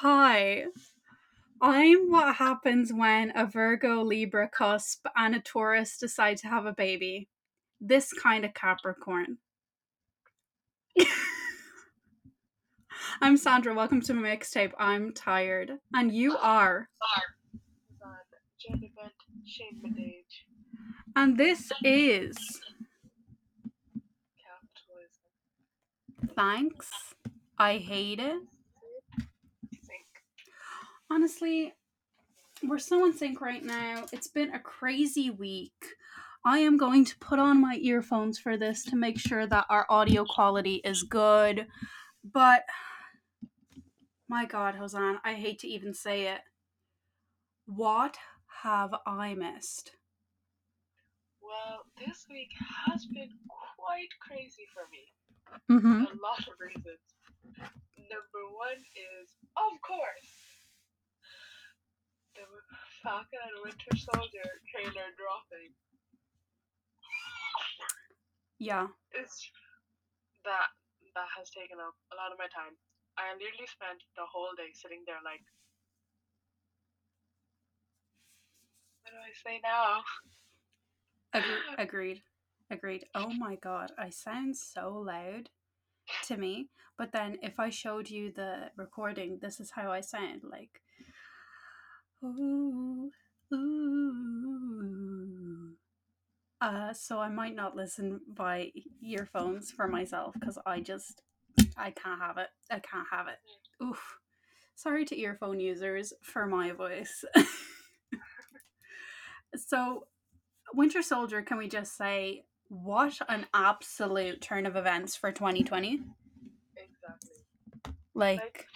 Hi. I'm what happens when a Virgo Libra cusp and a Taurus decide to have a baby. This kind of Capricorn. I'm Sandra. Welcome to my mixtape. I'm tired. And you are. Shane Medage, And this is. capitalism. Thanks. I hate it. Honestly, we're so in sync right now. It's been a crazy week. I am going to put on my earphones for this to make sure that our audio quality is good. But my god, Hosan, I hate to even say it. What have I missed? Well, this week has been quite crazy for me. Mm-hmm. A lot of reasons. Number one is, of course, Falcon and Winter Soldier trailer dropping. Yeah. It's that that has taken up a lot of my time. I literally spent the whole day sitting there like, what do I say now? Agre- agreed. Agreed. Oh my god, I sound so loud to me. But then if I showed you the recording, this is how I sound like. Ooh, ooh. Uh, so I might not listen by earphones for myself because I just I can't have it. I can't have it. Oof. Sorry to earphone users for my voice. so Winter Soldier, can we just say what an absolute turn of events for 2020? Exactly. Like,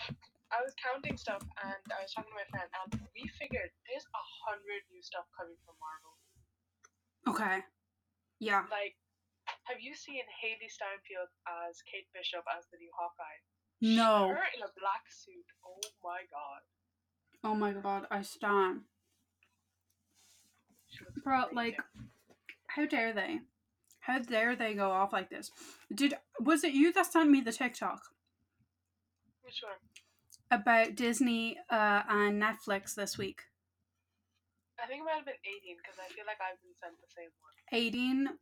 I was counting stuff and I was talking to my friend and we figured there's a hundred new stuff coming from Marvel. okay. Yeah. Like, have you seen Hailee Steinfeld as Kate Bishop as the new Hawkeye? No. Her in a black suit. Oh my god. Oh my god, I stand. Bro, like, how dare they? How dare they go off like this? Did was it you that sent me the TikTok Which one? About Disney uh, and Netflix this week? I think it might have been 18 because I feel like I've been sent the same one. Aideen,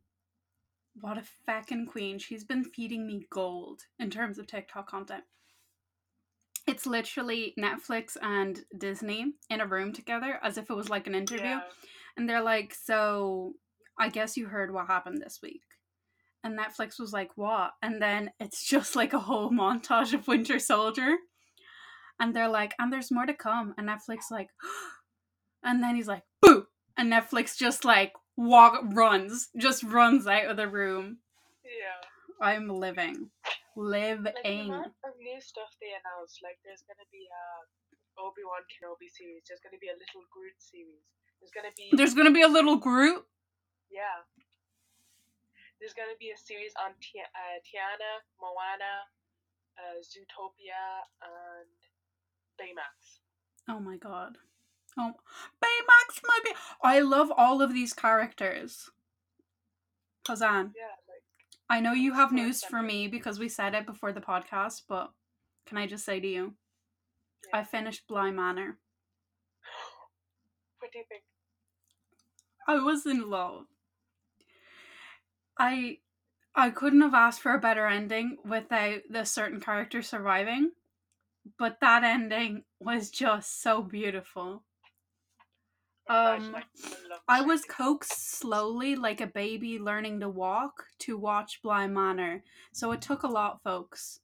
what a feckin' queen. She's been feeding me gold in terms of TikTok content. It's literally Netflix and Disney in a room together as if it was like an interview. Yeah. And they're like, So I guess you heard what happened this week. And Netflix was like, What? And then it's just like a whole montage of Winter Soldier. And they're like, And there's more to come. And Netflix, like, and then he's like, Boo! And Netflix just like walk runs, just runs out of the room. Yeah. I'm living. Like the Living. amount of new stuff they announced, like there's gonna be a Obi Wan Kenobi series. There's gonna be a Little Groot series. There's gonna be There's gonna be a little Groot. yeah. There's gonna be a series on Ti- uh, Tiana, Moana, uh, Zootopia, and Baymax. Oh my god. Oh, Baymax might be. I love all of these characters. Hosan, Yeah, like I know you have news for me because we said it before the podcast, but can I just say to you, yeah. I finished Bly Manor. what do you think? I was in love. I I couldn't have asked for a better ending without the certain character surviving. But that ending was just so beautiful. Um, I love I this was coaxed slowly like a baby learning to walk to watch Bly Manor. So it took a lot, folks.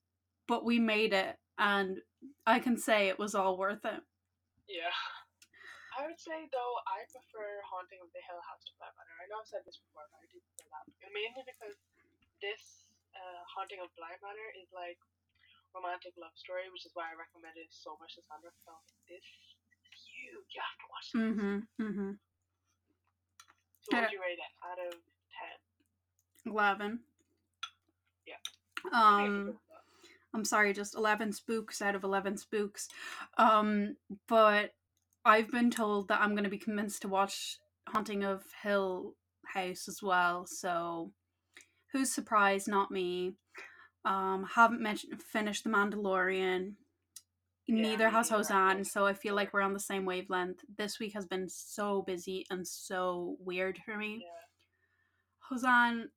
But we made it and I can say it was all worth it. Yeah. I would say though I prefer Haunting of the Hill House to Bly Manor. I know I've said this before, but I do prefer that. Mainly because this uh, Haunting of Bly Manor is like romantic love story, which is why I recommend it so much to Sandra. because I was like, this is huge. You have to watch this. Mm-hmm. Mm-hmm. So what would you rate it out of ten? Eleven. Yeah. Um I'm sorry, just 11 spooks out of 11 spooks. Um, but I've been told that I'm going to be convinced to watch Haunting of Hill House as well. So, who's surprised? Not me. Um, haven't mentioned finished The Mandalorian. neither has Hosan, so I feel like we're on the same wavelength. This week has been so busy and so weird for me. Yeah. Hosan,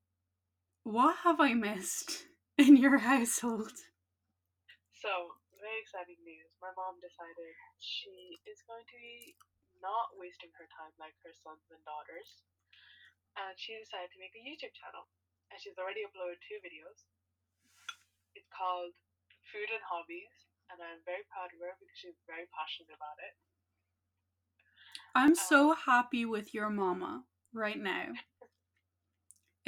what have I missed in your household? So, very exciting news. My mom decided she is going to be not wasting her time like her sons and daughters. And she decided to make a YouTube channel. And she's already uploaded two videos. It's called Food and Hobbies. And I'm very proud of her because she's very passionate about it. I'm so happy with your mama right now.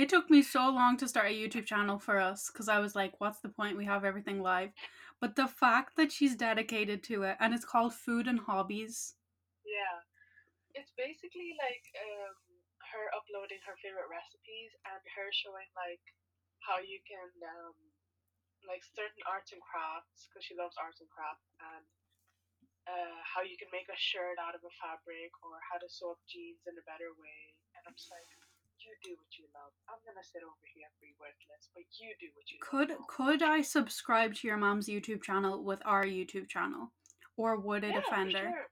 It took me so long to start a YouTube channel for us because I was like, what's the point? We have everything live. But the fact that she's dedicated to it and it's called Food and Hobbies. Yeah. It's basically like um, her uploading her favorite recipes and her showing like how you can um, like certain arts and crafts because she loves arts and crafts and uh, how you can make a shirt out of a fabric or how to sew up jeans in a better way. And I'm just like, you do what you love. I'm gonna sit over here and be worthless, but you do what you Could love. Could I subscribe to your mom's YouTube channel with our YouTube channel? Or would it yeah, offend for her? sure.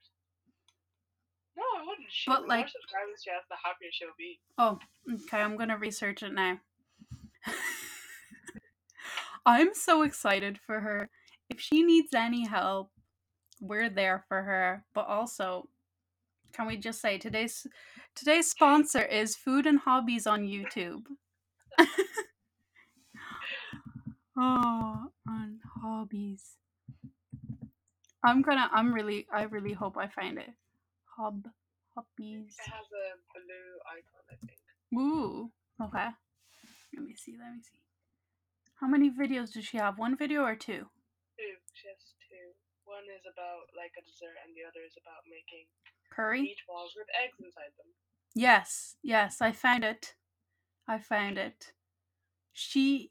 No, I wouldn't. She, But, like- subscribers she has, the happier she'll be. Oh, okay, I'm gonna research it now. I'm so excited for her. If she needs any help, we're there for her. But also, can we just say today's today's sponsor is Food and Hobbies on YouTube. oh, on hobbies. I'm gonna. I'm really. I really hope I find it. Hob hobbies. It has a blue icon, I think. Ooh. Okay. Let me see. Let me see. How many videos does she have? One video or two? Two. She has two. One is about like a dessert, and the other is about making Curry? meatballs with eggs inside them. Yes. Yes. I found it. I found it. She.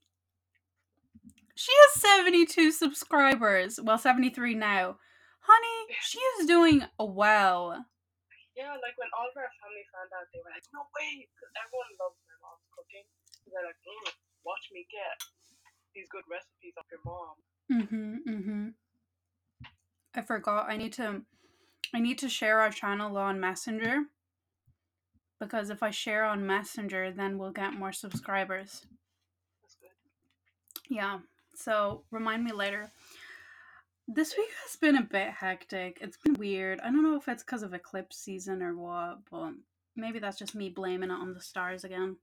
She has 72 subscribers. Well, 73 now. Honey, she is doing well. Yeah, like when all of our family found out, they were like, "No way!" Because everyone loves my mom's cooking. They're like, mm, "Watch me get these good recipes of your mom." Mhm. Mhm. I forgot. I need to I need to share our channel on Messenger. Because if I share on Messenger, then we'll get more subscribers. That's good. Yeah. So remind me later. This week has been a bit hectic. It's been weird. I don't know if it's because of eclipse season or what, but maybe that's just me blaming it on the stars again.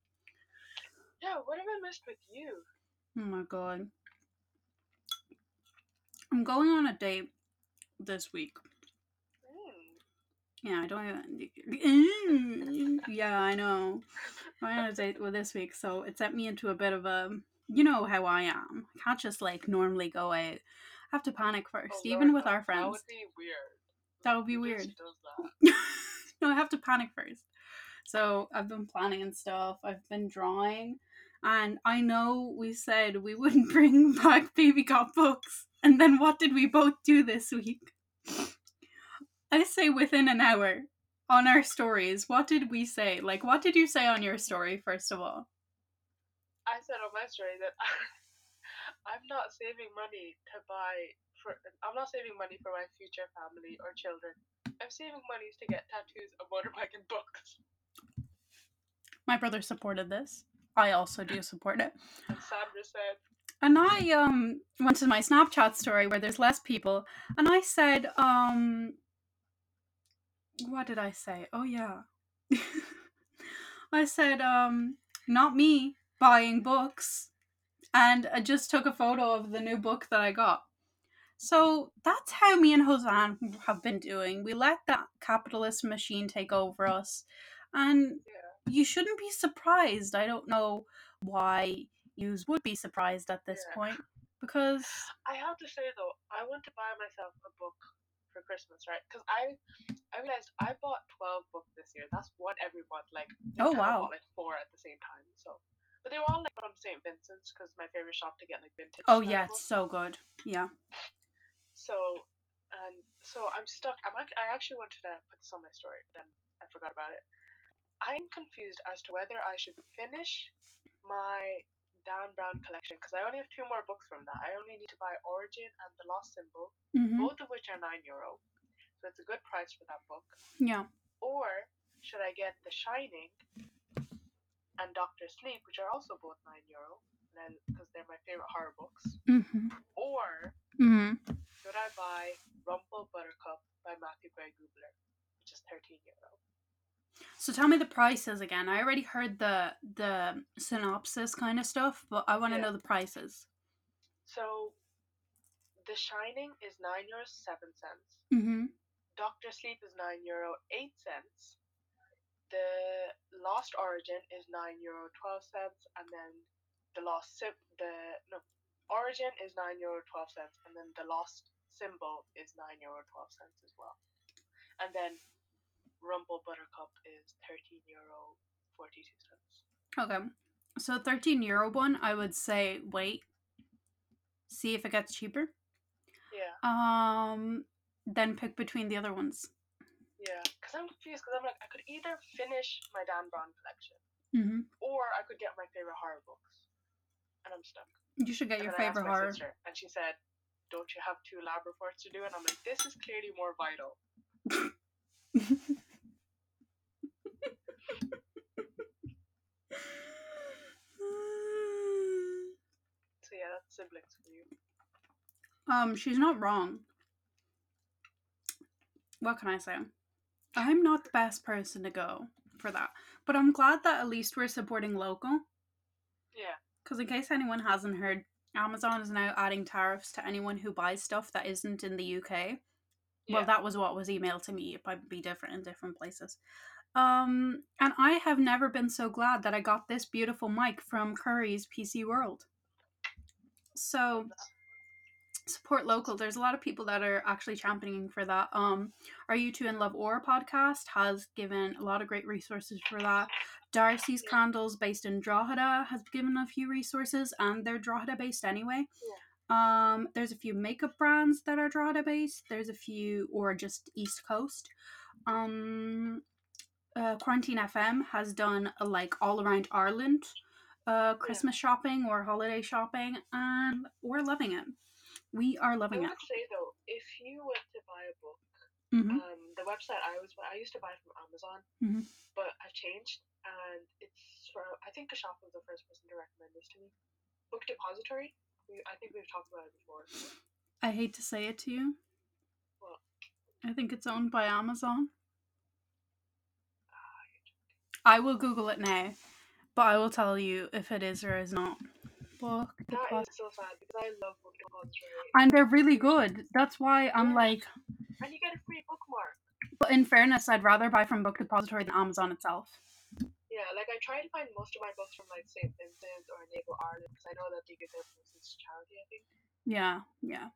Yeah, what have I missed with you? Oh my god. I'm going on a date this week. Mm. Yeah, I don't even. yeah, I know. I'm on a date with this week, so it sent me into a bit of a. You know how I am. I can't just like normally go out. I have to panic first, Oh, even Lord, with that- our friends. That would be weird. That would be weird. just does that? no, I have to panic first. So I've been planning and stuff. I've been drawing. And I know we said we wouldn't bring back baby got books. And then what did we both do this week? I say within an hour on our stories. What did we say? Like, what did you say on your story, first of all? I said on my story that I'm not saving money to buy for. I'm not saving money for my future family or children. I'm saving money to get tattoos, a motorbike, and books. My brother supported this. I also do support it. And And I um went to my Snapchat story where there's less people, and I said, um, what did I say? Oh yeah, I said, um, not me buying books, and I just took a photo of the new book that I got. So that's how me and Hosan have been doing. We let that capitalist machine take over us, and "Yeah, you shouldn't be surprised. I don't know why you would be surprised at this Yeah. point because I have to say though, I want to buy myself a book for Christmas, right? Because I, I realized I bought twelve books this year. That's one every month. Like, Oh, wow. bought like four at the same time. So, but they were all like from St. Vincent's because my favorite shop to get like vintage. oh yeah, it's so good. Yeah. So, and so I'm stuck. I'm I actually wanted to put this on my story, but then I forgot about it. I'm confused as to whether I should finish my Dan Brown collection because I only have two more books from that. I only need to buy Origin and The Lost Symbol, hmm both of which are nine euro, so it's a good price for that book. Yeah. Or should I get The Shining and Doctor Sleep, which are also both nine euro, because they're my favorite horror books? hmm Or hmm should I buy Rumple Buttercup by Matthew Gray Gubler, which is thirteen euro? So tell me the prices again. I already heard the the synopsis kind of stuff, but I want to Yeah. know the prices. So, The Shining is nine euro seven cents. Mm-hmm. Doctor Sleep is nine euro eight cents. The Lost Origin is nine euro twelve cents, and then the Lost Sim the no Origin is nine euro twelve cents, and then the Lost Symbol is nine euro twelve cents as well. And then Rumple Buttercup is thirteen euro forty two cents. Okay. So 13 euro one, I would say wait. See if it gets cheaper. Yeah, Um then pick between the other ones. yeah. Because I'm confused. Because I'm like, I could either finish my Dan Brown collection, Mm-hmm. or I could get my favorite horror books, and I'm stuck. You should get And your then I asked favorite horror. sister, and she said, "Don't you have two lab reports to do?" And I'm like, "This is clearly more vital." So yeah, that's siblings for you. um, she's not wrong. What can I say? I'm not the best person to go for that, but I'm glad that at least we're supporting local. Yeah, Because in case anyone hasn't heard, Amazon is now adding tariffs to anyone who buys stuff that isn't in the UK. Well, that was what was emailed to me. It might be different in different places. Um, and I have never been so glad that I got this beautiful mic from Currys PC World. So support local. There's a lot of people that are actually championing for that. Um, our You Two in Love Aura podcast has given a lot of great resources for that. Darcy's Yeah. Candles, based in Drogheda, has given a few resources, and they're Drogheda based anyway. Um, there's a few makeup brands that are Drogheda based. There's a few, or just East Coast. Um, uh, Quarantine FM has done uh, like all around Ireland, uh, Christmas shopping or holiday shopping, and we're loving it. We are I loving it. would say though, if you went to buy a book, hmm um, the website I was I used to buy from Amazon, Mhm. but I've changed, and it's from I think the shop was the first person to recommend this to me. Book Depository. We, I think we've talked about it before. I hate to say it to you. What? I think it's owned by Amazon. Ah, I will Google it now, but I will tell you if it is or is not. Book That Depository. is so sad because I love And they're really good. That's why I'm Yeah. like, and you get a free bookmark. but in fairness, I'd rather buy from Book Depository than Amazon itself. Yeah, like I try to find most of my books from like St. Vincent or Enable Ireland because I know that they give their proceeds to charity. I think, Yeah, yeah,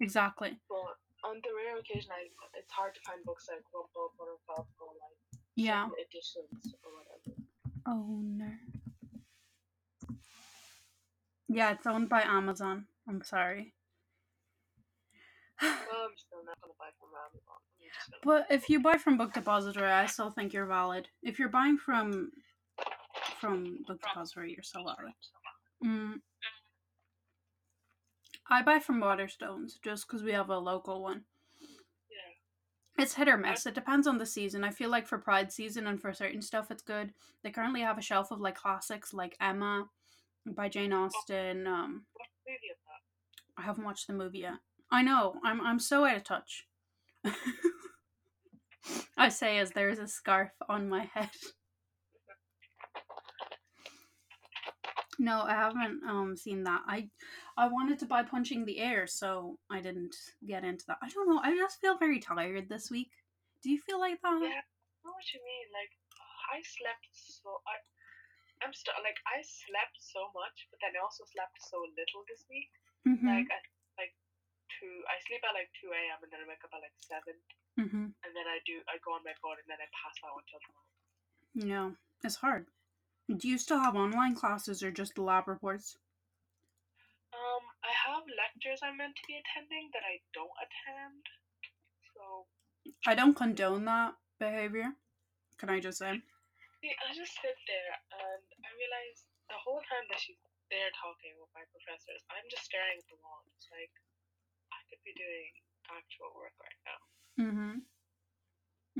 exactly. but on the rare occasion, I it's hard to find books like Rumple, Buttercup, or like Yeah. editions or whatever. Owner. Yeah, it's owned by Amazon. I'm sorry. Well, I'm still not gonna buy from Amazon. I'm just gonna But if you buy from Book Depository, I still think you're valid. If you're buying from from Book Depository, you're still valid. Mm. I buy from Waterstones just because we have a local one. It's hit or miss. It depends on the season. I feel like for Pride season and for certain stuff, it's good. They currently have a shelf of like classics like Emma by Jane Austen. Um, What movie is that? I haven't watched the movie yet. I know. I'm I'm so out of touch. I say as there's a scarf on my head. No, I haven't um seen that. I I wanted to buy Punching the Air, so I didn't get into that. I don't know. I just feel very tired this week. Do you feel like that? Yeah, I know what you mean. Like, I slept so I, I'm still like I slept so much, but then I also slept so little this week. Mhm. Like at like two, I sleep at like two a.m. and then I wake up at like seven, Mhm. and then I do I go on my phone and then I pass out until tomorrow. No, it's hard. Do you still have online classes or just the lab reports? Um, I have lectures I'm meant to be attending that I don't attend, so I don't condone that behavior. Can I just say? see, I just sit there and I realize the whole time that she's they're talking with my professors, I'm just staring at the wall. It's like I could be doing actual work right now. Mm-hmm.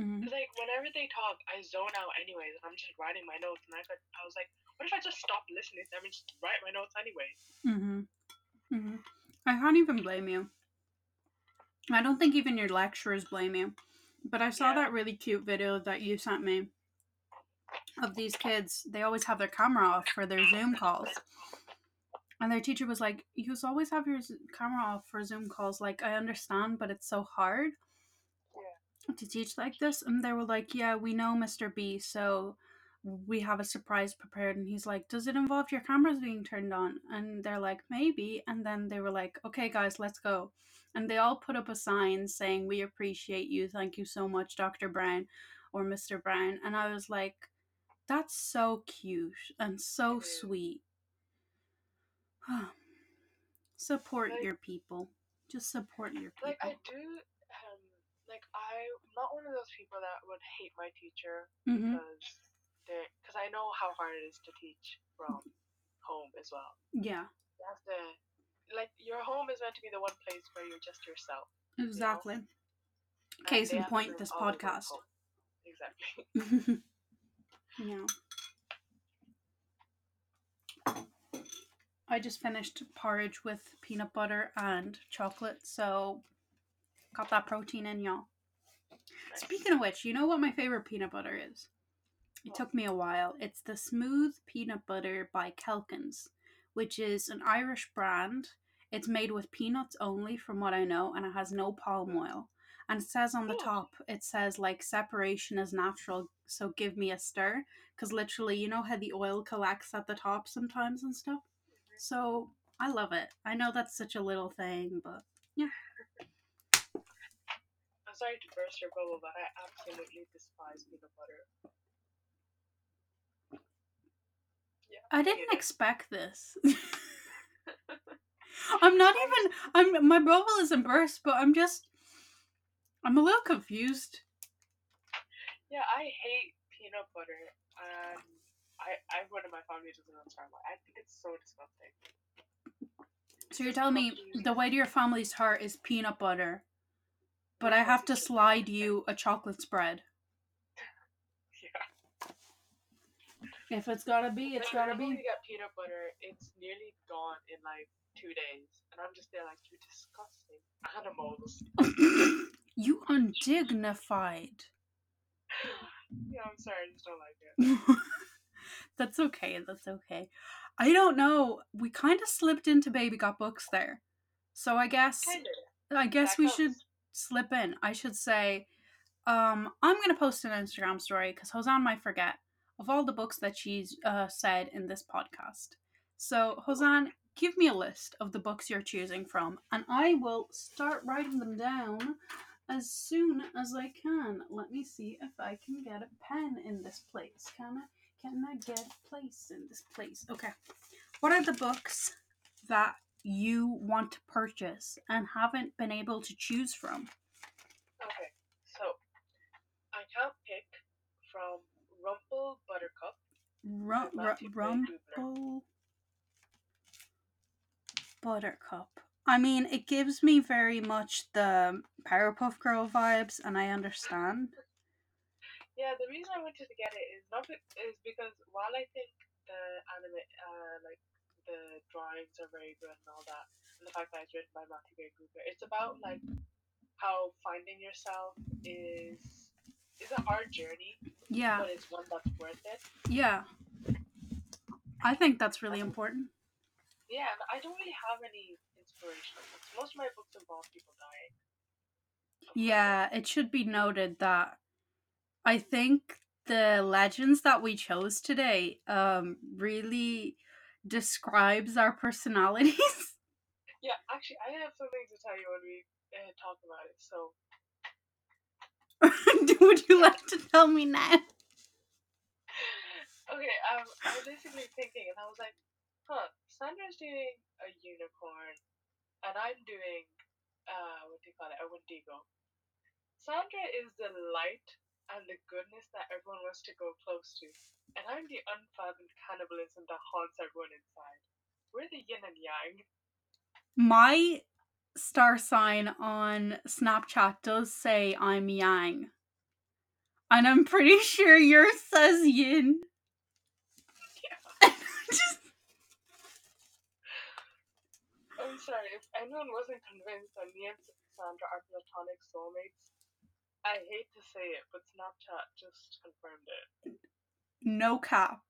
Mm-hmm. Cause like whenever they talk, I zone out anyways, and I'm just writing my notes. And I could, I was like, what if I just stop listening to them and just write my notes anyways? Mm-hmm. Mm-hmm. I can't even blame you. I don't think even your lecturers blame you. But I saw Yeah. that really cute video that you sent me of these kids. They always have their camera off for their Zoom calls. And their teacher was like, You always have your Z- camera off for Zoom calls. Like, I understand, but it's so hard to teach like this. And they were like, Yeah, we know Mr. B, so we have a surprise prepared. And he's like, Does it involve your cameras being turned on? And they're like, Maybe. And then they were like, Okay, guys, let's go. And they all put up a sign saying, We appreciate you. Thank you so much, Dr. Brown or Mr. Brown. And I was like, That's so cute and so sweet. support Like- your people. Just support your people. Like I do, um, like I'm not one of those people that would hate my teacher hmm because they, because I know how hard it is to teach from home as well. Yeah, You have to, like, your home is meant to be the one place where you're just yourself. exactly. and Case in point, this all the work podcast. Exactly. yeah. I just finished porridge with peanut butter and chocolate, so got that protein in, y'all. Speaking of which, you know what my favorite peanut butter is? It took me a while. It's the Smooth Peanut Butter by Kelkins, which is an Irish brand. It's made with peanuts only, from what I know, and it has no palm hmm. oil. And it says on the top, it says like separation is natural, so give me a stir. Because literally, you know how the oil collects at the top sometimes and stuff? Mm-hmm. So I love it. I know that's such a little thing, but I'm sorry to burst your bubble, but I absolutely despise peanut butter. Yeah, I didn't expect this. I'm not even. I'm. My bubble isn't burst, but I'm just. I'm a little confused. Yeah, I hate peanut butter, and I, I one of my family doesn't understand why. I think it's so disgusting. So you're telling me the way to your family's heart is peanut butter, but I have to slide you a chocolate spread. Yeah. If it's gotta be, it's gotta be. we get peanut butter, it's nearly gone in like two days, and I'm just there like, you disgusting animals. you undignified. yeah, I'm sorry, I just don't like it. that's okay. That's okay. I don't know. We kind of slipped into Baby Got Books there. So I guess Kinda. I guess That we should counts. Slip in. I should say um I'm going to post an Instagram story cuz Hosan might forget of all the books that she's uh, said in this podcast. So Hosan, give me a list of the books you're choosing from and I will start writing them down as soon as I can. Let me see if I can get a pen in this place. Can I can I get a place in this place? Okay. What are the books that you want to purchase and haven't been able to choose from? Okay, so I can't pick from Rumple Buttercup. Rum, by ru- Matthew Gray Gubler. Rumple Buttercup. I mean, it gives me very much the Powerpuff Girl vibes, and I understand. Yeah, the reason I wanted to get it is not be- is because while I think the anime, uh, like the drawings are very good and all that, and the fact that it's written by Matthew Gray Gubler, it's about like how finding yourself is is a hard journey, Yeah, but it's one that's worth it. yeah. I think that's really important. Yeah, and I don't really have any inspirational books. Most of my books involve people dying. Yeah, it should be noted that I think the legends that we chose today um really describes our personalities. Yeah, actually, I have something to tell you when we uh, talk about it. So, Would you like to tell me now? okay, um, I was basically thinking, and I was like, huh, Sandra's doing a unicorn, and I'm doing, uh, what do you call it, a Wendigo. Sandra is the light and the goodness that everyone wants to go close to, and I'm the unfathomed cannibalism that haunts everyone inside. We're the yin and yang. My star sign on Snapchat does say I'm yang. And I'm pretty sure yours says yin. Just- I'm sorry, if anyone wasn't convinced that me and Sandra are platonic soulmates, I hate to say it, but Snapchat just confirmed it. No cap.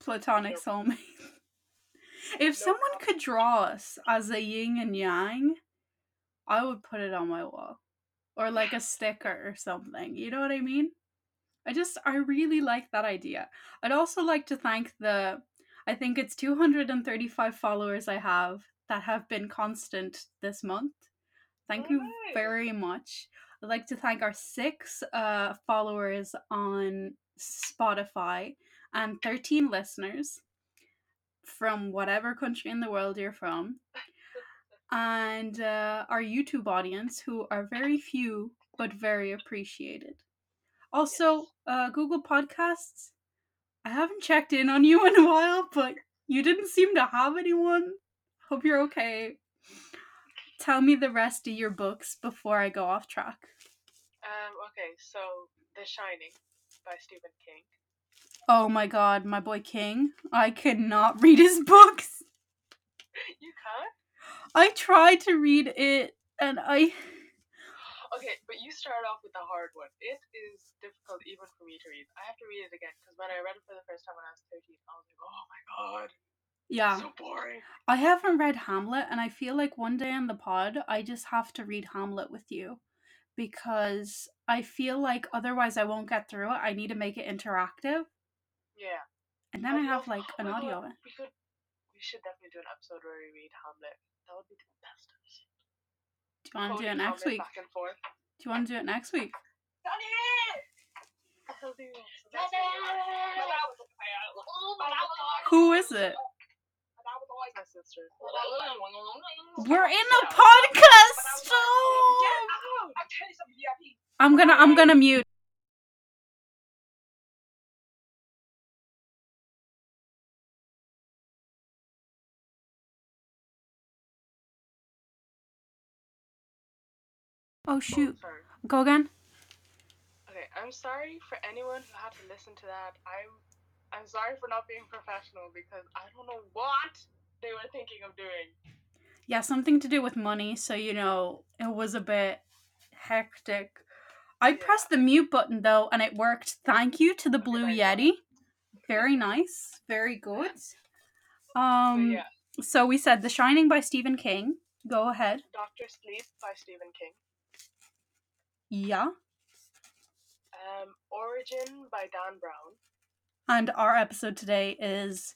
Platonic Nope. soulmate. If No someone cap. could draw us as a yin and yang, I would put it on my wall. Or like a sticker or something. You know what I mean? I just I really like that idea. I'd also like to thank the I think it's 235 followers I have that have been constant this month. Thank Oh, you nice. very much. I'd like to thank our six uh, followers on Spotify and 13 listeners from whatever country in the world you're from. And uh, our YouTube audience, who are very few but very appreciated. Also, uh, Google Podcasts. I haven't checked in on you in a while, but you didn't seem to have anyone. Hope you're okay. Tell me the rest of your books before I go off track. Um, okay, so The Shining by Stephen King. Oh my god, my boy King. I cannot read his books. You can't? I tried to read it and I. Okay, but you start off with the hard one. It is difficult even for me to read. I have to read it again because when I read it for the first time when I was 13, I was like, oh my god, Yeah. so boring. I haven't read Hamlet, and I feel like one day in the pod, I just have to read Hamlet with you because I feel like otherwise I won't get through it. I need to make it interactive, Yeah. and then I I'd have like an audio. We could, we should definitely do an episode where we read Hamlet. That would be the best episode. Do you want to do it next Hamlet week? Back and forth. Do you want to do it next week? Who is it? We're in a podcast. I'm gonna I'm gonna mute. Oh Oh, shoot. sorry. Go again. Okay, I'm sorry for anyone who had to listen to that. I'm I'm sorry for not being professional because I don't know what they were thinking of doing. Yeah, something to do with money, so you know, it was a bit hectic. I Yeah. pressed the mute button though and it worked. Thank you to the Blue Yeti. Very nice. Very good. Um yeah, so we said The Shining by Stephen King. Go ahead. Doctor Sleep by Stephen King. Yeah. Um, Origin by Dan Brown. And our episode today is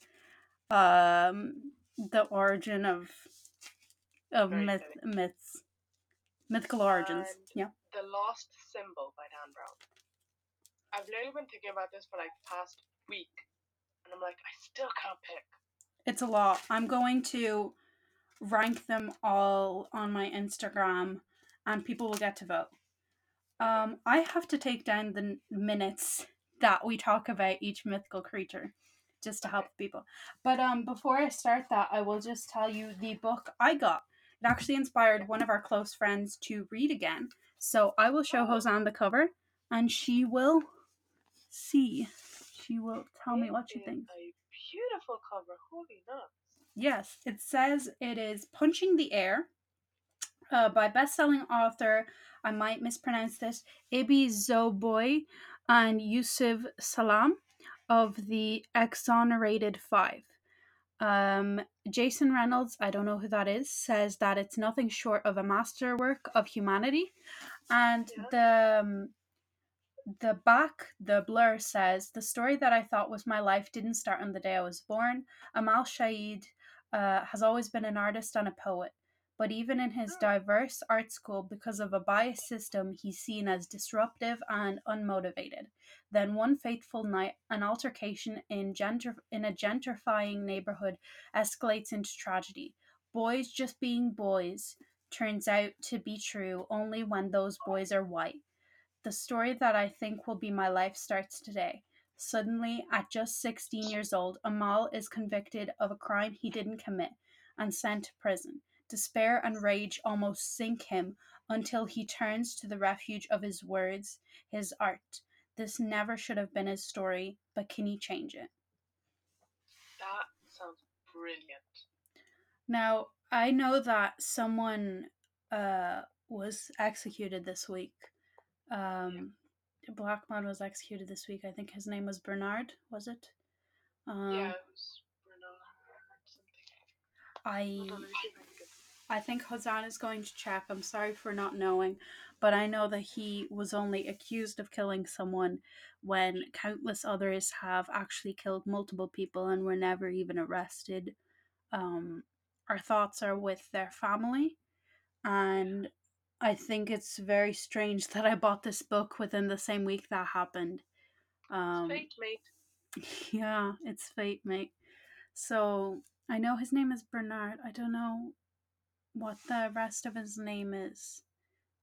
um the origin of of Very myth myths. Mythical origins. And- Yeah. The Lost Symbol by Dan Brown. I've literally been thinking about this for like the past week, and I'm like, I still can't pick. It's a lot. I'm going to rank them all on my Instagram and people will get to vote. Um, I have to take down the minutes that we talk about each mythical creature just to help people. But um before I start that, I will just tell you the book I got. It actually inspired one of our close friends to read again. So I will show Hosanne the cover and she will see. She will tell me what she thinks. A beautiful cover. Holy nuts. Yes, it says it is Punching the Air uh, by best-selling author, I might mispronounce this, Ibi Zoboi and Yusef Salaam of the Exonerated Five. Um, Jason Reynolds, I don't know who that is, says that it's nothing short of a masterwork of humanity. And Yeah. the um, the back, the blur says the story that I thought was my life didn't start on the day I was born. Amal Shahid uh, has always been an artist and a poet, but even in his Oh. diverse art school, because of a biased system, he's seen as disruptive and unmotivated. Then one fateful night, an altercation in gentr- in a gentrifying neighborhood escalates into tragedy. Boys just being boys turns out to be true only when those boys are white. The story that I think will be my life starts today. Suddenly, at just 16 years old, Amal is convicted of a crime he didn't commit and sent to prison. Despair and rage almost sink him until he turns to the refuge of his words, his art. This never should have been his story, but can he change it? That sounds brilliant. Now, I know that someone uh, was executed this week. Um, a black man was executed this week. I think his name was Bernard, was it? Um, yeah, it was Bernard something. I I can get I think Hosan is going to check. I'm sorry for not knowing, but I know that he was only accused of killing someone when countless others have actually killed multiple people and were never even arrested. Um, our thoughts are with their family, and I think it's very strange that I bought this book within the same week that happened. Um, Fate, mate. yeah, it's fate, mate. So I know his name is Bernard. I don't know what the rest of his name is.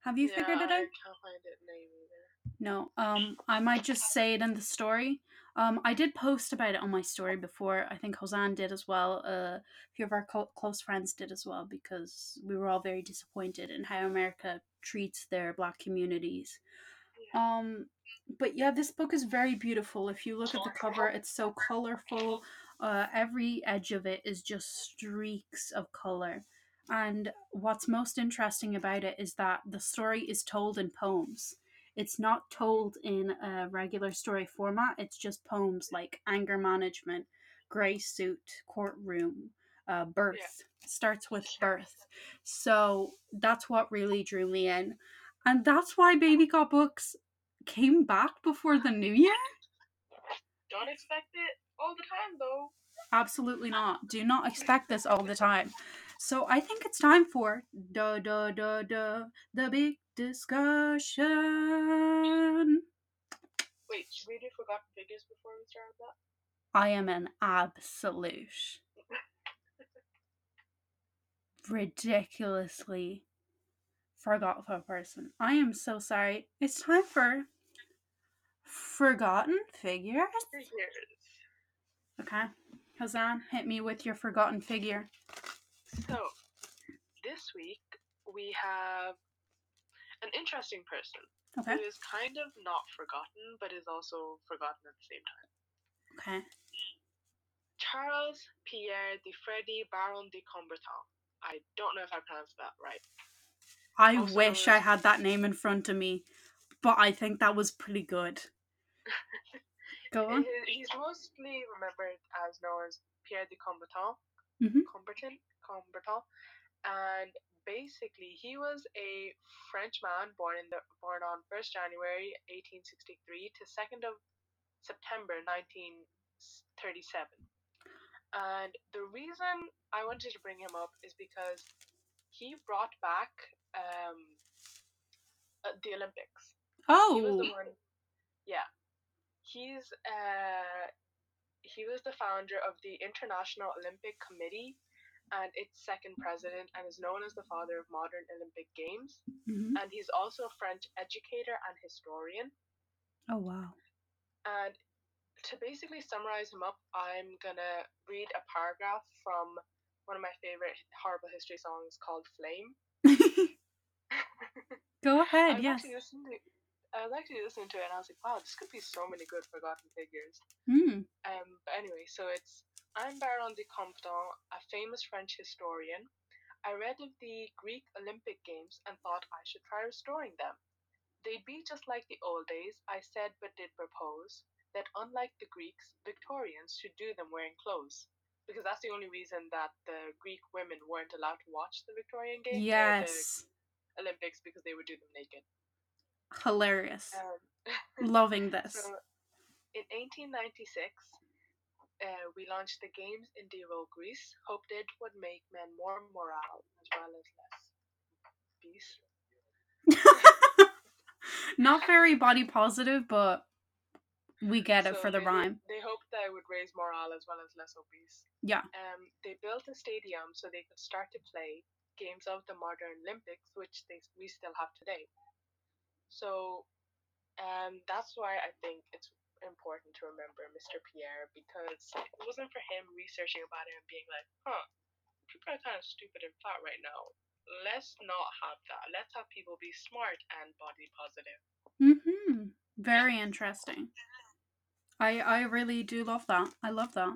Have you figured yeah, it I out? can't find it name either. No. Um, I might just say it in the story. Um, I did post about it on my story before. I think Hosan did as well. Uh, a few of our co- close friends did as well because we were all very disappointed in how America treats their black communities. Yeah. Um, but yeah, this book is very beautiful. If you look at the cover, it's so colorful. Uh, every edge of it is just streaks of color. And what's most interesting about it is that the story is told in poems. It's not told in a regular story format, it's just poems like anger management, gray suit, courtroom, uh, birth. Starts with birth. So that's what really drew me in. And that's why Baby Got Books came back before the new year? Don't expect it all the time, though. Absolutely not. Do not expect this all the time. So I think it's time for da da da da the big discussion. Wait, should we do forgotten figures before we start that? I am an absolute ridiculously forgetful person. I am so sorry. It's time for forgotten figures. Figures. Okay. Hazan, hit me with your forgotten figure. So, this week we have an interesting person Okay. who is kind of not forgotten, but is also forgotten at the same time. Okay. Charles Pierre de Freddy Baron de Comberton. I don't know if I pronounced that right. I Also wish I had that name in front of me, but I think that was pretty good. Go on. He's mostly remembered as known as Pierre de Comberton. Mhm. Comberton, Comberton, and basically he was a French man born in the born on 1st January 1863 to 2nd of September 1937. And the reason I wanted to bring him up is because he brought back um, uh, the Olympics. He Oh, one. Yeah, he's uh, he was the founder of the International Olympic Committee and its second president, and is known as the father of modern Olympic Games. Mhm. And he's also a French educator and historian. oh wow. And to basically summarize him up, I'm gonna read a paragraph from one of my favorite horrible history songs called "Flame." Go I ahead. was Yes. to, I was actually listening to it, and I was like, "Wow, this could be so many good forgotten figures." Hmm. Um, but anyway, so it's I'm Baron de Compton, a famous French historian. I read of the Greek Olympic Games and thought I should try restoring them. They'd be just like the old days, I said but did propose, that unlike the Greeks, Victorians should do them wearing clothes. Because that's the only reason that the Greek women weren't allowed to watch the Victorian Games Yes. the Olympics because they would do them naked. Hilarious. Um, Loving this. So, in 1896, uh, we launched the Games in Dero, Greece, hoped it would make men more morale as well as less beast. Not very body positive, but we get it So for the they, rhyme. They hoped that it would raise morale as well as less obese. Yeah. Um, they built a stadium so they could start to play games of the modern Olympics, which they we still have today. So, um, that's why I think it's important to remember Mr. Pierre because it wasn't for him researching about it and being like, huh, people are kind of stupid and fat right now. Let's not have that. Let's have people be smart and body positive. Mm-hmm. Very interesting. I I really do love that. I love that.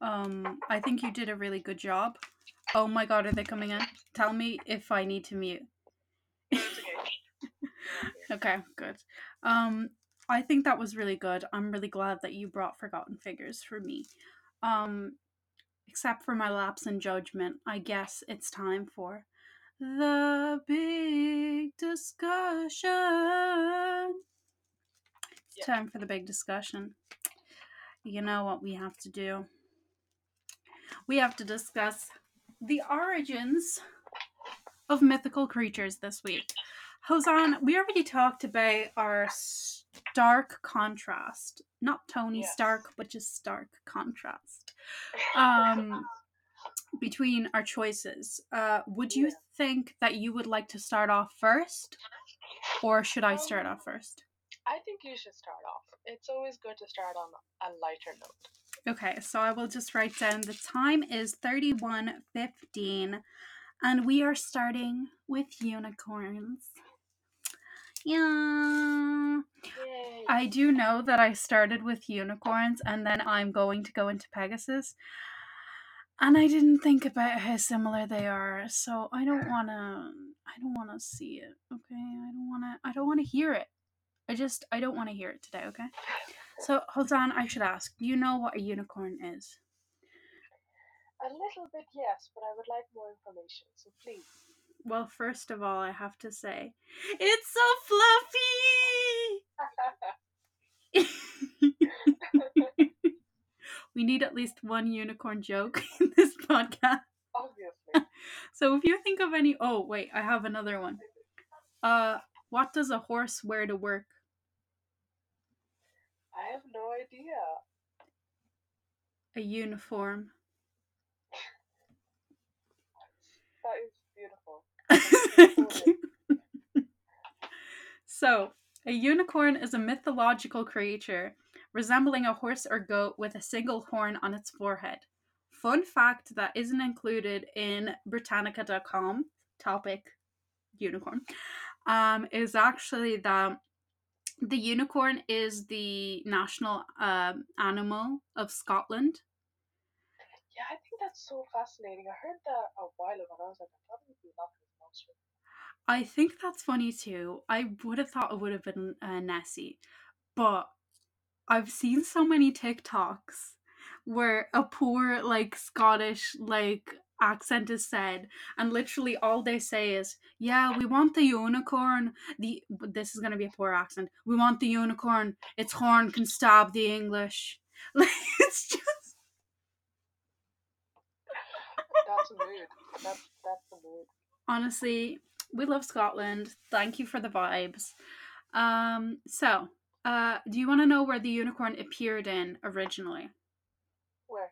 Um, I think you did a really good job. Oh my god, are they coming in? Tell me if I need to mute. Okay. Okay, good. Um, I think that was really good. I'm really glad that you brought Forgotten Figures for me. Um, except for my lapse in judgment, I guess it's time for the big discussion. It's Yeah. time for the big discussion. You know what we have to do? We have to discuss the origins of mythical creatures this week. Hosan, we already talked about our stark contrast. Not Tony Yes. Stark, but just stark contrast. Um between our choices. Uh would you Yeah. think that you would like to start off first? Or should I start Um, off first? I think you should start off. It's always good to start on a lighter note. Okay, so I will just write down the time is 31:15 and we are starting with unicorns. Yeah. Yay. I do know that I started with unicorns and then I'm going to go into Pegasus. And I didn't think about how similar they are, so I don't want to I don't want to see it, okay? I don't want to I don't want to hear it. I just I don't want to hear it today, okay? So, hold on, I should ask. Do you know what a unicorn is? A little bit, yes, but I would like more information, so please. Well, first of all, I have to say, it's so fluffy. we need at least one unicorn joke in this podcast. Obviously. So if you think of any, oh wait, I have another one. Uh, what does a horse wear to work? I have no idea. A uniform. That is. Thank you. so, a unicorn is a mythological creature resembling a horse or goat with a single horn on its forehead. Fun fact that isn't included in Britannica.com topic unicorn um, is actually that the unicorn is the national um, animal of Scotland. Yeah, I think that's so fascinating. I heard that a while ago and I was like, I thought it would I think that's funny too. I would have thought it would have been uh, Nessie, but I've seen so many TikToks where a poor like Scottish like accent is said, and literally all they say is, "Yeah, we want the unicorn. The this is gonna be a poor accent. We want the unicorn. Its horn can stab the English." Like it's just That's a mood. That's that's a mood. Honestly, we love Scotland. Thank you for the vibes. Um, so, uh, do you want to know where the unicorn appeared in originally? Where?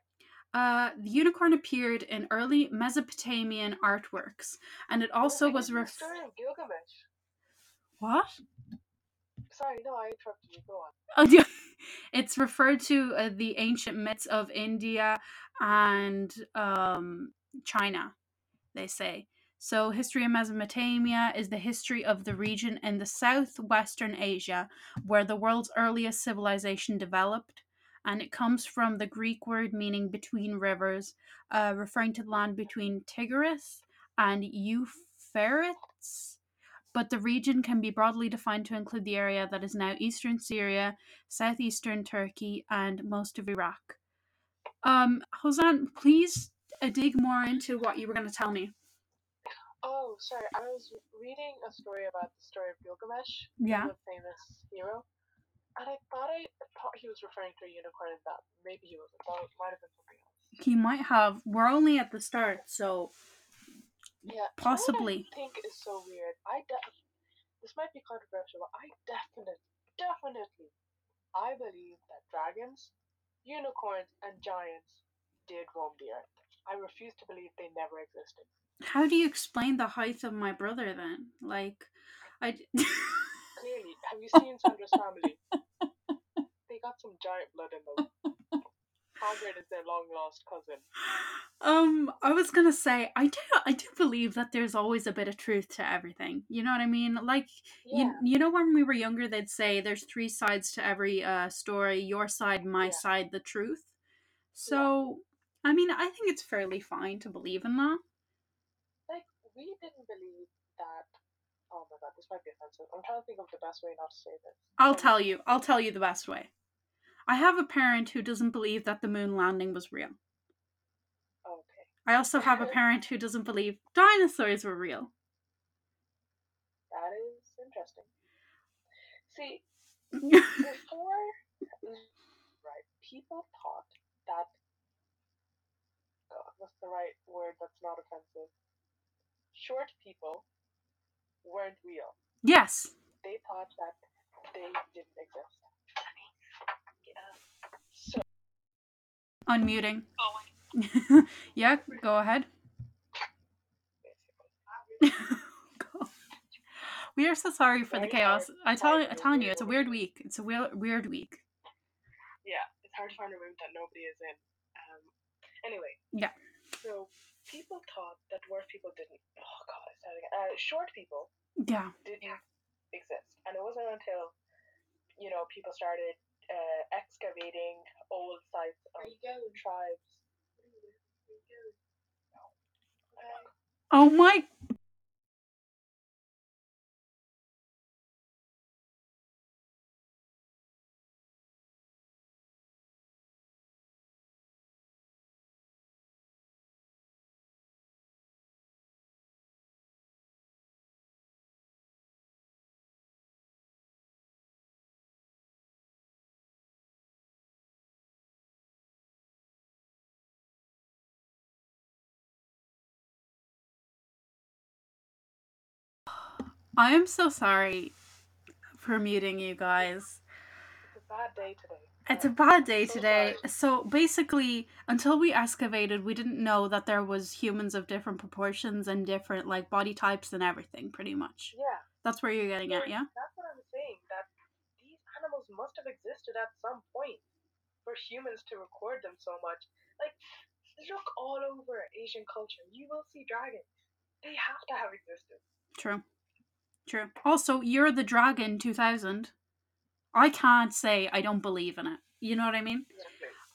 Uh, the unicorn appeared in early Mesopotamian artworks, and it also Oh, was the story of Gilgamesh. what? Sorry, no, I interrupted you. Go on. Oh, yeah. It's referred to uh, the ancient myths of India and um, China, they say. So, history of Mesopotamia is the history of the region in the southwestern Asia where the world's earliest civilization developed. And it comes from the Greek word meaning between rivers, uh, referring to the land between Tigris and Euphrates. But the region can be broadly defined to include the area that is now eastern Syria, southeastern Turkey, and most of Iraq. Um, Hosan, please uh, dig more into what you were going to tell me. Oh, sorry. I was reading a story about the story of Gilgamesh, Yeah. the famous hero, and I thought I thought he was referring to a unicorn. and That maybe he wasn't. That might have been something else. He might have. We're only at the start, so Yeah. Possibly. I think is so weird. I de- this might be controversial, but I definitely, definitely, I believe that dragons, unicorns, and giants did roam the earth. I refuse to believe they never existed. How do you explain the height of my brother then? Like, I. Clearly, have you seen Sandra's family? They got some giant blood in them. Hagrid is their long lost cousin. Um, I was gonna say I do I do believe that there's always a bit of truth to everything. You know what I mean? Like Yeah. you you know when we were younger they'd say there's three sides to every uh story, your side, my Yeah. side, the truth. So I mean I think it's fairly fine to believe in that. We didn't believe that. Oh my god, this might be offensive. I'm trying to think of the best way not to say this. I'll tell you. I'll tell you the best way. I have a parent who doesn't believe that the moon landing was real. Okay. I also have a parent who doesn't believe dinosaurs were real. That is interesting. See, before, right, people thought that. God, what's the right word that's not offensive? Short people weren't real. yes. They thought that they didn't exist. So, Unmuting. oh, yeah, go ahead. we are so sorry for the chaos. I tell you, I'm telling you, it's a weird week. It's a weird, weird week. yeah, it's hard to find a room that nobody is in. Um, anyway. Yeah. So people thought that dwarf people didn't. Oh god, I said again. Uh, short people Yeah. didn't exist, and it wasn't until you know people started uh, excavating old sites of tribes. Oh my. I am so sorry for muting you guys. it's a bad day today. It's a bad day today. So basically, until we excavated, we didn't know that there was humans of different proportions and different like body types and everything. Pretty much. Yeah, That's where you're getting at, yeah. That's what I'm saying. That these animals must have existed at some point for humans to record them so much. Like, look all over Asian culture. You will see dragons. They have to have existed. True. True. Also, you're the dragon 2000. I can't say I don't believe in it. You know what I mean?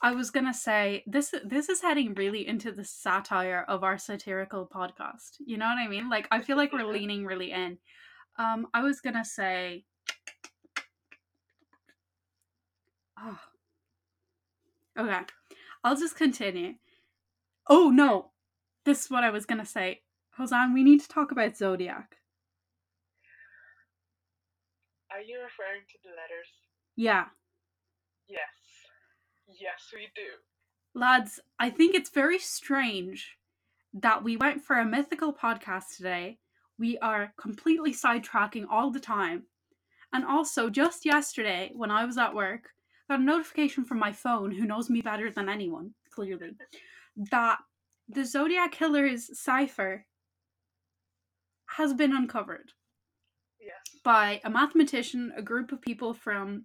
I was gonna say this. This is heading really into the satire of our satirical podcast. You know what I mean? Like I feel like we're leaning really in. Um, I was gonna say. Oh. Okay, I'll just continue. Oh no, this is what I was gonna say. Hosan, we need to talk about Zodiac. Are you referring to the letters? Yeah, Yes. Yes, we do. lads, I think it's very strange that we went for a mythical podcast today. We are completely sidetracking all the time. And also, just yesterday, when I was at work, got a notification from my phone, who knows me better than anyone, clearly, that the Zodiac Killer's cipher has been uncovered. By a mathematician, a group of people from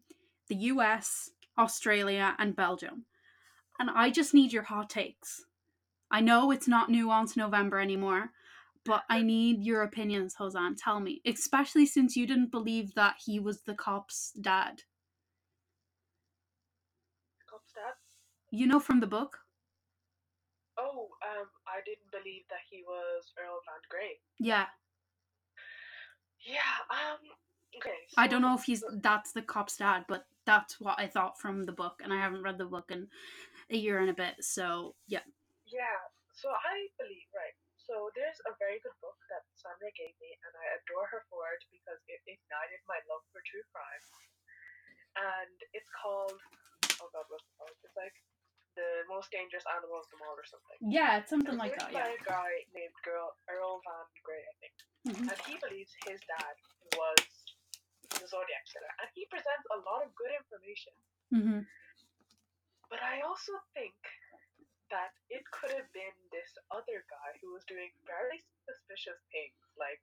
the US, Australia, and Belgium. And I just need your hot takes. I know it's not Nuance November anymore, but I need your opinions, Hosan. Tell me. Especially since you didn't believe that he was the cop's dad. Cop's dad? You know from the book? Oh, um, I didn't believe that he was Earl Van Grey. Yeah. Yeah, um, okay. I don't know if he's that's the cop's dad, but that's what I thought from the book, and I haven't read the book in a year and a bit, so yeah. Yeah, so I believe, right. So there's a very good book that Sandra gave me, and I adore her for it because it ignited my love for true crime. And it's called, oh god, what's it called? It's like The Most Dangerous Animal of them All or something. Yeah, it's something like that, by yeah. a guy named Girl, Earl Van Grey, I think. Mhm. And he believes his dad was the Zodiac Killer. And he presents a lot of good information. Mm-hmm. But I also think that it could have been this other guy who was doing very suspicious things, like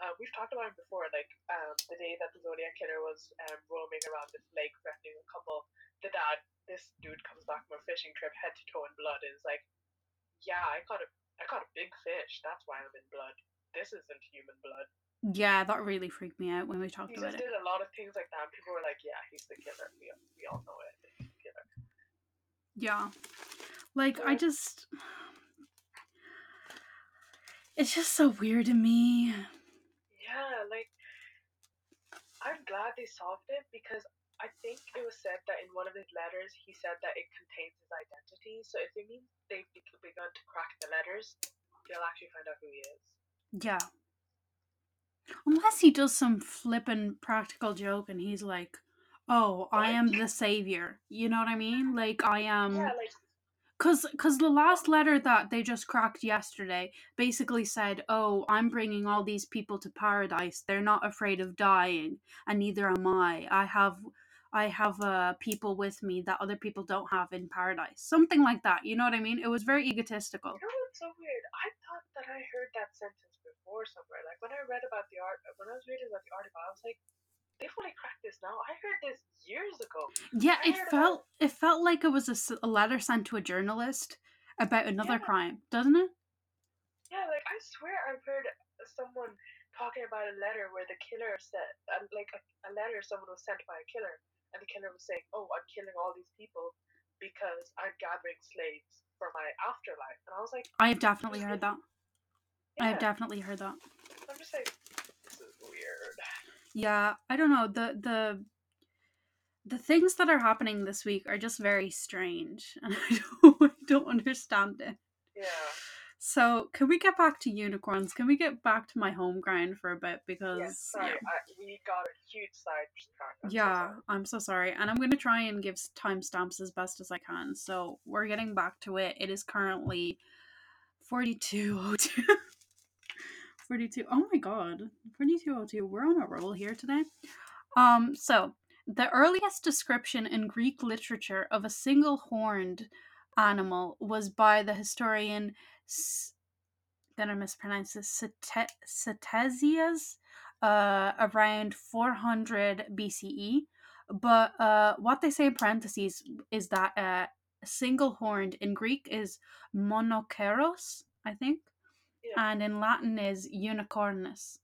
uh, we've talked about it before, like um, the day that the Zodiac killer was um, roaming around this lake threatening a couple. The dad, this dude comes back from a fishing trip, head to toe in blood, and is like, "Yeah, I caught a, I caught a big fish. That's why I'm in blood. This isn't human blood." Yeah, that really freaked me out when we talked He about just it. did a lot of things like that. People were like, "Yeah, he's the killer. We we all know it. He's the killer." Yeah. Like I just it's just so weird to me. Yeah, like I'm glad they solved it because I think it was said that in one of his letters he said that it contains his identity. So if it means they've be- begun to crack the letters, they'll actually find out who he is. Yeah. Unless he does some flippin' practical joke and he's like, "Oh, I am the savior." You know what I mean? Like I am yeah, like Cause, cause the last letter that they just cracked yesterday basically said, "Oh, I'm bringing all these people to paradise. They're not afraid of dying, and neither am I. I have, I have uh, people with me that other people don't have in paradise. Something like that. You know what I mean? It was very egotistical. you know what's so weird? I thought that I heard that sentence before somewhere. Like when I read about the art, when I was reading about the article, I was like, they've only cracked this now. I heard this years ago. Yeah, I it felt, it felt like it was a letter sent to a journalist about another Yeah. crime, doesn't it? Yeah, like I swear I've heard someone talking about a letter where the killer said, uh, like a, a letter someone was sent by a killer, and the killer was saying, "Oh, I'm killing all these people because I'm gathering slaves for my afterlife," and I was like, I have definitely heard that. I have definitely heard that. I'm just like, this is weird. yeah i don't know the the the things that are happening this week are just very strange and i don't, I don't understand it Yeah. So can we get back to unicorns can we get back to my home ground for a bit because Yes. Sorry, I, we got a huge sidetrack. I'm so yeah, sorry. I'm so sorry. And I'm going to try and give timestamps as best as I can. So we're getting back to it. It is currently 4202. 42. Oh my god. 4202. We're on a roll here today. Um so the earliest description in Greek literature of a single horned animal was by the historian S- gonna mispronounce this Cete- uh, around 400 BCE. But uh, what they say in parentheses is that uh, single horned in Greek is monokeros, I think, Yeah. and in Latin is unicornus,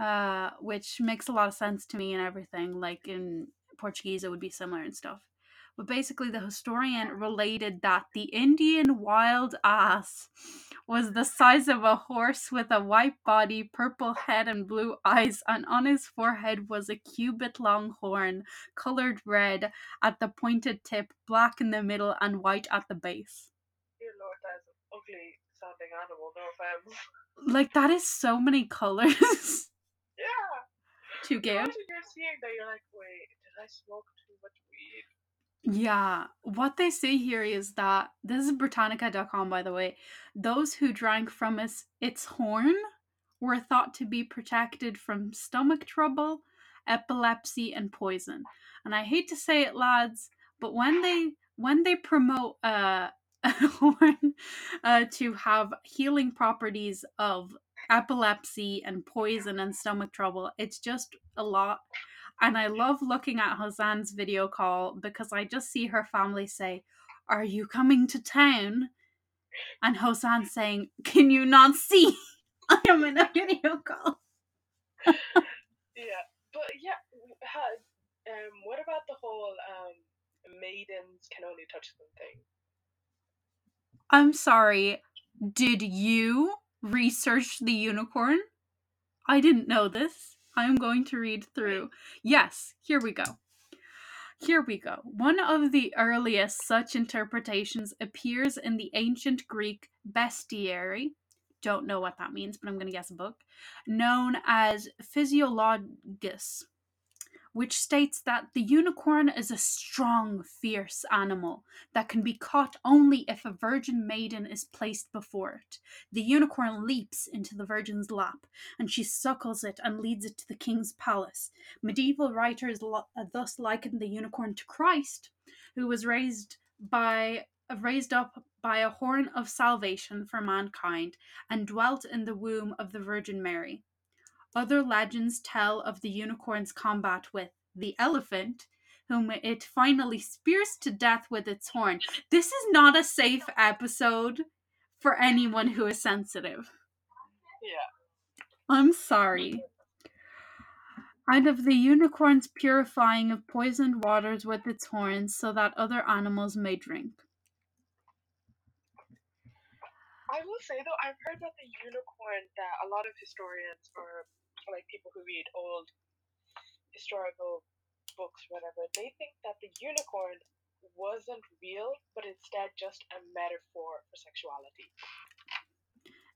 uh, which makes a lot of sense to me and everything. Like in Portuguese, it would be similar and stuff. But basically, the historian related that the Indian wild ass was the size of a horse with a white body, purple head, and blue eyes, and on his forehead was a cubit long horn, colored red at the pointed tip, black in the middle, and white at the base. Dear Lord, that is an ugly sounding animal. No offense. Like, that is so many colors Yeah. to give. Imagine you're seeing that, you're like, wait, did I smoke too much weed? Yeah, what they say here is that this is Britannica.com, by the way. Those who drank from its, its horn were thought to be protected from stomach trouble, epilepsy, and poison. And I hate to say it, lads, but when they when they promote uh, a horn uh, to have healing properties of epilepsy and poison and stomach trouble, it's just a lot and I love looking at Hosan's video call because I just see her family say, Are you coming to town? And Hosan saying, Can you not see? I am in a video call. Yeah, but yeah, um, what about the whole um, maidens can only touch them thing? I'm sorry. Did you research the unicorn? I didn't know this. I'm going to read through. Yes, here we go. Here we go. One of the earliest such interpretations appears in the ancient Greek bestiary. Don't know what that means, but I'm going to guess a book. Known as Physiologus, which states that the unicorn is a strong, fierce animal that can be caught only if a virgin maiden is placed before it. The unicorn leaps into the virgin's lap, and she suckles it and leads it to the king's palace. Medieval writers lo- uh, thus likened the unicorn to Christ, who was raised by raised up by a horn of salvation for mankind and dwelt in the womb of the Virgin Mary. Other legends tell of the unicorn's combat with the elephant, whom it finally spears to death with its horn. This is not a safe episode for anyone who is sensitive. Yeah. I'm sorry. And of the unicorn's purifying of poisoned waters with its horns so that other animals may drink. I will say though, I've heard that the unicorn that a lot of historians or like people who read old historical books, whatever, they think that the unicorn wasn't real, but instead just a metaphor for sexuality.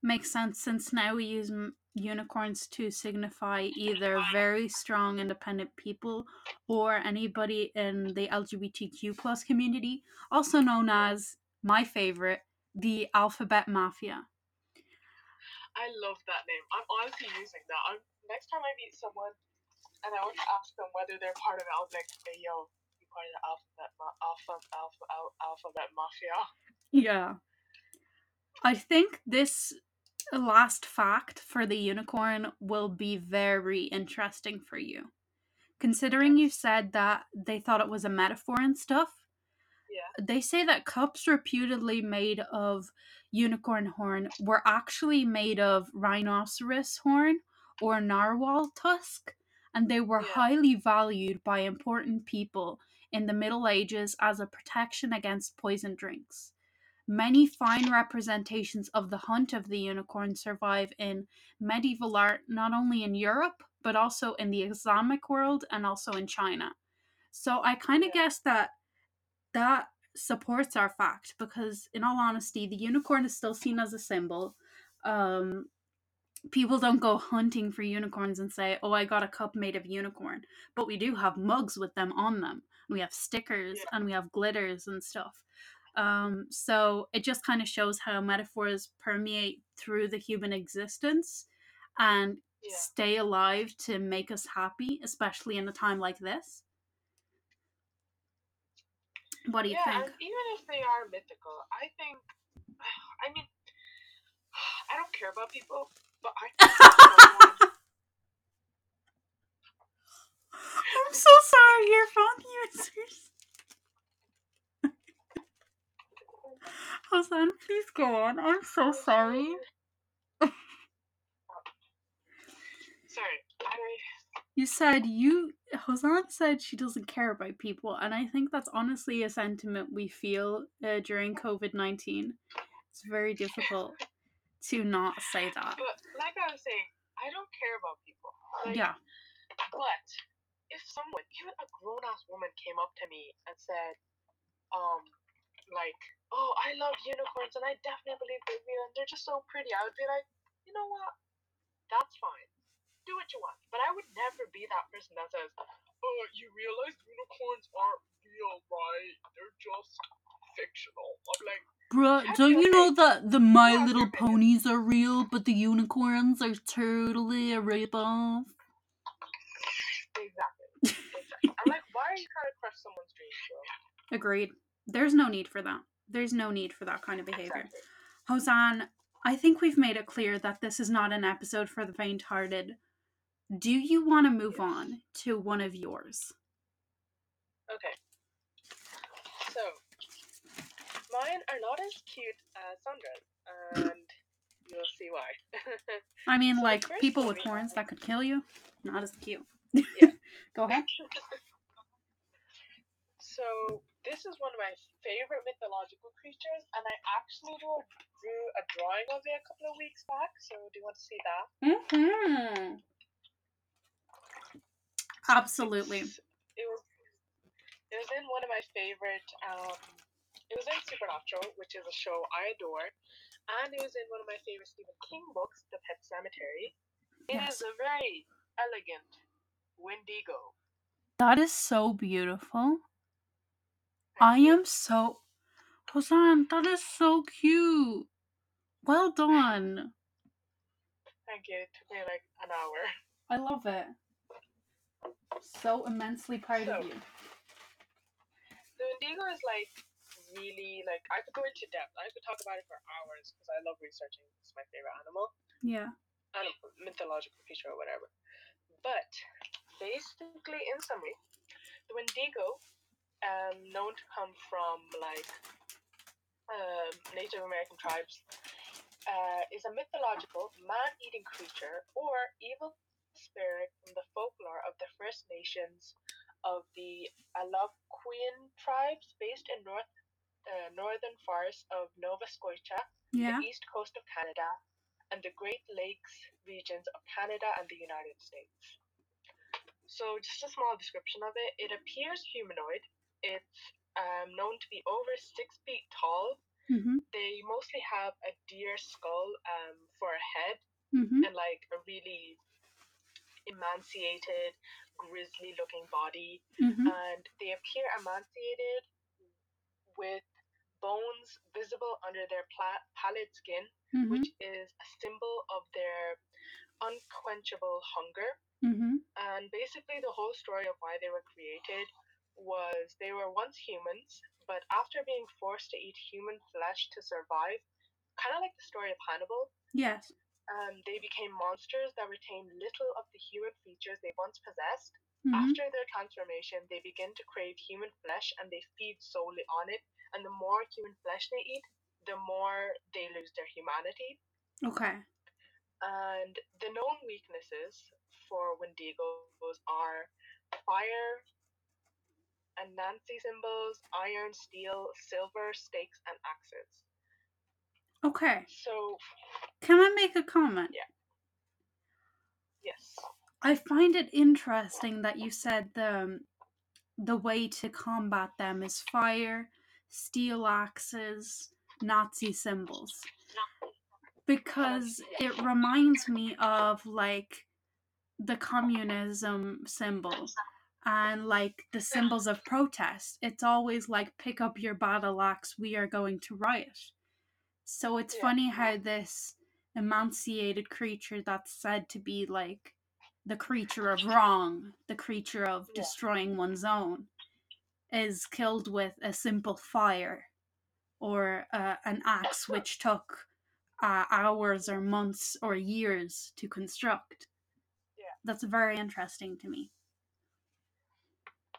Makes sense since now we use m- unicorns to signify either very strong independent people or anybody in the LGBTQ plus community, also known as my favorite, the alphabet mafia. I love that name. I'm honestly using that. I'm, next time I meet someone and I want to ask them whether they're part of I'll be like, hey yo, you part of the alphabet ma- alpha alpha al- alphabet mafia. Yeah. I think this last fact for the unicorn will be very interesting for you. Considering you said that they thought it was a metaphor and stuff, Yeah. they say that cups reputedly made of unicorn horn were actually made of rhinoceros horn or narwhal tusk, and they were Yeah. highly valued by important people in the Middle Ages as a protection against poison drinks. Many fine representations of the hunt of the unicorn survive in medieval art, not only in Europe, but also in the Islamic world and also in China. So I kind of Yeah. guess that that supports our fact because, in all honesty, the unicorn is still seen as a symbol. Um, people don't go hunting for unicorns and say, "Oh, I got a cup made of unicorn," but we do have mugs with them on them. We have stickers Yeah. and we have glitters and stuff. Um, so it just kind of shows how metaphors permeate through the human existence and Yeah. stay alive to make us happy, especially in a time like this. What do you yeah, think? and even if they are mythical, I think, I mean, I don't care about people, but I I'm so sorry, your phone users. Hassan, please go on. I'm so sorry. Sorry, I You said you Hosan said she doesn't care about people, and I think that's honestly a sentiment we feel uh, during COVID nineteen. It's very difficult to not say that. but like I was saying, I don't care about people. Like, Yeah, But if someone, even a grown ass woman, came up to me and said, um, like, oh, I love unicorns and I definitely believe they're real and they're just so pretty, I would be like, you know what? That's fine. Do what you want. But I would never be that person that says, oh, you realize unicorns aren't real, right? They're just fictional. I'm like, bruh. Don't you know that the My Little. Ponies are real, but the unicorns are totally a ripoff? exactly. exactly. I'm like, why are you trying to crush someone's dreams, bro? Agreed. There's no need for that. There's no need for that kind of behavior. Exactly. Hosan, I think we've made it clear that this is not an episode for the faint hearted. Do you want to move on to one of yours? Okay. So, mine are not as cute as Sandra's, and you'll see why. I mean, So like people with horns that could kill you? Not as cute. Yeah. Go ahead. so, this is one of my favorite mythological creatures, and I actually drew, drew a drawing of it a couple of weeks back. So, do you want to see that? Mm-hmm. Absolutely. It was. It was in one of my favorite. Um, it was in Supernatural, which is a show I adore, and it was in one of my favorite Stephen King books, The Pet Sematary. It is Yes. a very elegant Wendigo. That is so beautiful. I am so. Hosan, that is so cute. Well done. Thank you. It took me like an hour. I love it. So immensely proud of you. The Wendigo is like really like I could go into depth. I could talk about it for hours because I love researching. It's my favorite animal. Yeah. animal, mythological creature or whatever. But basically, in summary, the Wendigo, um, known to come from like um Native American tribes, uh, is a mythological man-eating creature or evil spirit from the folklore of the First Nations of the Algonquian tribes based in north uh, northern forests of Nova Scotia, Yeah. the east coast of Canada, and the Great Lakes regions of Canada and the United States. So, just a small description of it. It appears humanoid. It's um, known to be over six feet tall. Mm-hmm. They mostly have a deer skull um, for a head Mm-hmm. and like a really emaciated, grisly looking body. Mm-hmm. And they appear emaciated with bones visible under their pla- pallid skin, Mm-hmm. which is a symbol of their unquenchable hunger. Mm-hmm. And basically, the whole story of why they were created was they were once humans, but after being forced to eat human flesh to survive, kind of like the story of Hannibal, Yes. Um, they became monsters that retained little of the human features they once possessed. Mm-hmm. After their transformation, they begin to crave human flesh and they feed solely on it. And the more human flesh they eat, the more they lose their humanity. Okay. And the known weaknesses for Wendigos are fire and Nancy symbols, iron, steel, silver, stakes, and axes. Okay. So, Can I make a comment? Yeah. yes. I find it interesting that you said the um, the way to combat them is fire, steel axes, Nazi symbols. Because it reminds me of like the communism symbol and like the symbols of protest. It's always like pick up your battle axe, we are going to riot. So it's Yeah. funny how this emaciated creature that's said to be like the creature of wrong, the creature of Yeah. destroying one's own, is killed with a simple fire or uh, an axe which took uh, hours or months or years to construct. Yeah. That's very interesting to me.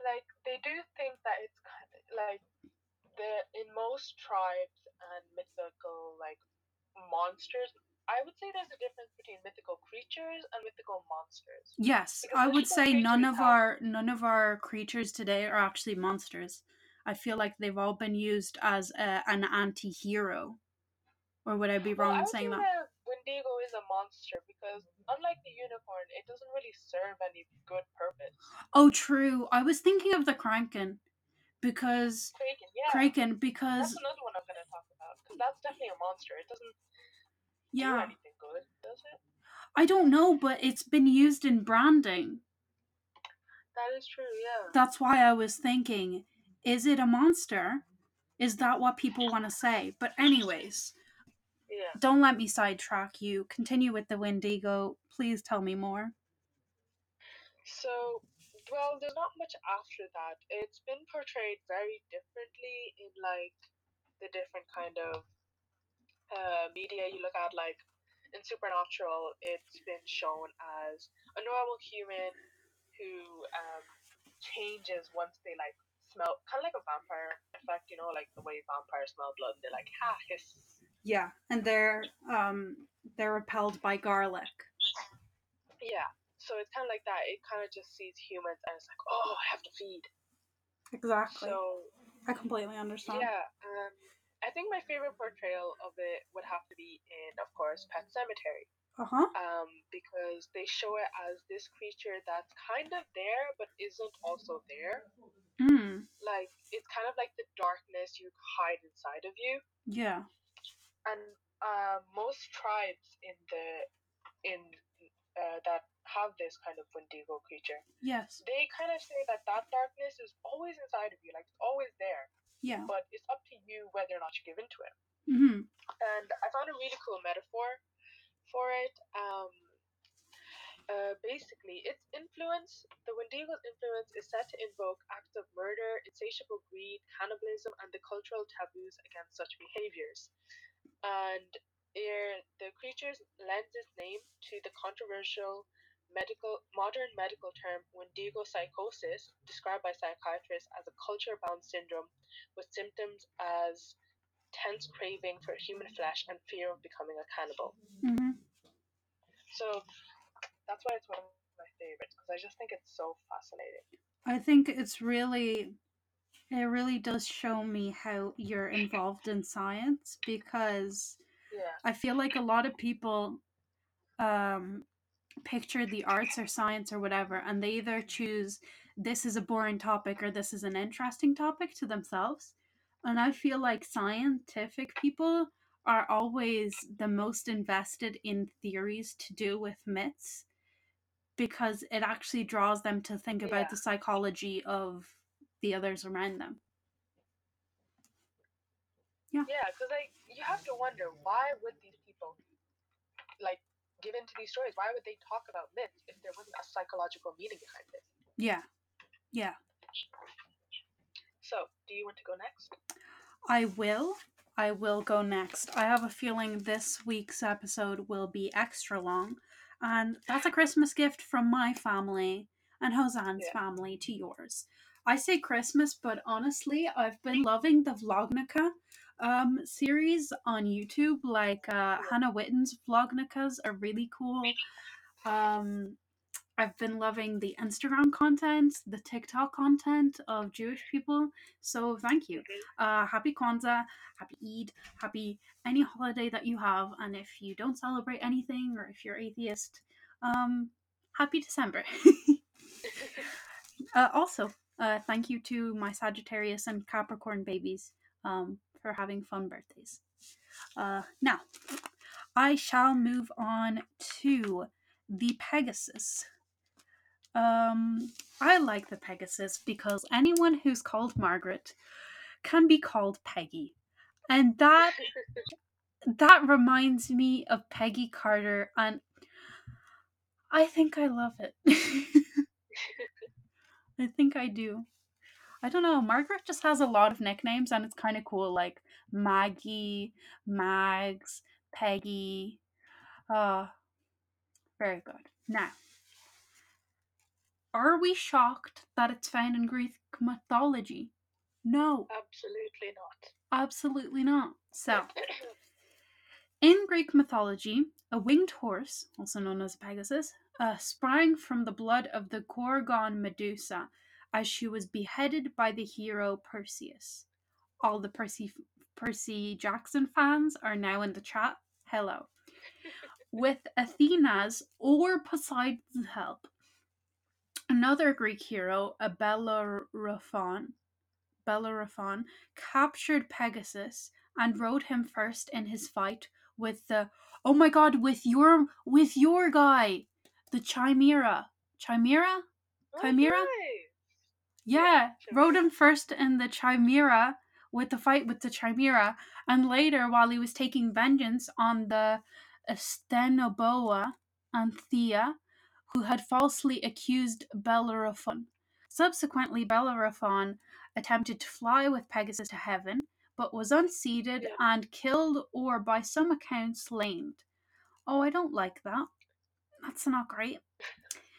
like they do think that it's kind of like the in most tribes and mythical like monsters i would say there's a difference between mythical creatures and mythical monsters Yes, Because I would say none of have- our none of our creatures today are actually monsters. I feel like they've all been used as a, an anti-hero. Or would I be well, wrong I in saying say that? wendigo is a monster because unlike the unicorn it doesn't really serve any good purpose Oh, true. I was thinking of the Kraken because kraken yeah Kraken because that's another one i'm going to talk about because that's definitely a monster it doesn't do yeah, anything good does it I don't know, but it's been used in branding. that is true yeah That's why I was thinking, is it a monster? Is that what people want to say? But anyways, yeah don't let me sidetrack you. Continue with the Wendigo. Please tell me more. So, well, there's not much after that. It's been portrayed very differently in like the different kind of uh, media you look at. Like in Supernatural, it's been shown as a normal human who um, changes once they like smell, kind of like a vampire effect. You know, like the way vampires smell blood. They're like, ha, hiss. Yeah, and they're um they're repelled by garlic. Yeah. So it's kind of like that. It kind of just sees humans and it's like, oh, I have to feed. Exactly. So I completely understand. Yeah, um, I think my favorite portrayal of it would have to be in, of course, Pet Sematary, Uh huh. um, because they show it as this creature that's kind of there but isn't also there. Mm. Like it's kind of like the darkness you hide inside of you, Yeah. and uh, most tribes in the in uh, that have this kind of Wendigo creature, Yes. they kind of say that that darkness is always inside of you, like it's always there, Yeah. but it's up to you whether or not you give into it. Mm-hmm. and I found a really cool metaphor for it. Um, uh, basically, its influence, the Wendigo's influence, is said to invoke acts of murder, insatiable greed, cannibalism, and the cultural taboos against such behaviors. And the creature lends its name to the controversial medical modern medical term Wendigo psychosis, described by psychiatrists as a culture-bound syndrome with symptoms as tense craving for human flesh and fear of becoming a cannibal. hmm So that's why it's one of my favorites because I just think it's so fascinating. I think it's really, it really does show me how you're involved in science because Yeah. I feel like a lot of people um, picture the arts or science or whatever, and they either choose this is a boring topic or this is an interesting topic to themselves. And I feel like scientific people are always the most invested in theories to do with myths because it actually draws them to think about Yeah. the psychology of the others around them. Yeah, Yeah, because like you have to wonder why would these give into these stories? Why would they talk about myths if there wasn't a psychological meaning behind it? Yeah. Yeah. So, do you want to go next? I will. I will go next. I have a feeling this week's episode will be extra long, and that's a Christmas gift from my family and Hosan's Yeah. family to yours. I say Christmas, but honestly, I've been loving the Vlognukkah um, series on YouTube. Like uh, Hannah Witton's Vlognukkahs are really cool. Um, I've been loving the Instagram content, the TikTok content of Jewish people. So thank you. Uh, happy Kwanzaa, happy Eid, happy any holiday that you have. And if you don't celebrate anything or if you're atheist, um, happy December. uh, also, uh, thank you to my Sagittarius and Capricorn babies um, for having fun birthdays. Uh, now, I shall move on to the Pegasus. Um, I like the Pegasus because anyone who's called Margaret can be called Peggy. And that that reminds me of Peggy Carter and I think I love it. I think I do. I don't know. Margaret just has a lot of nicknames and it's kind of cool like Maggie, Mags, Peggy. Uh very good. Now, are we shocked that it's found in Greek mythology? No, Absolutely not. absolutely not. So, in Greek mythology, a winged horse, also known as Pegasus, uh, sprang from the blood of the Gorgon Medusa as she was beheaded by the hero Perseus. All the Percy Percy Jackson fans are now in the chat. Hello. With Athena's or Poseidon's help, another Greek hero, a Bellerophon, Bellerophon, captured Pegasus and rode him first in his fight with the oh my god with your with your guy, the Chimera. Chimera? Oh, Chimera? Okay. Yeah, him first in the Chimera with the fight with the Chimera, and later while he was taking vengeance on the Astenoboa Anthea, who had falsely accused Bellerophon. Subsequently, Bellerophon attempted to fly with Pegasus to heaven, but was unseated Yeah. and killed or by some accounts lamed. Oh, I don't like that. That's not great.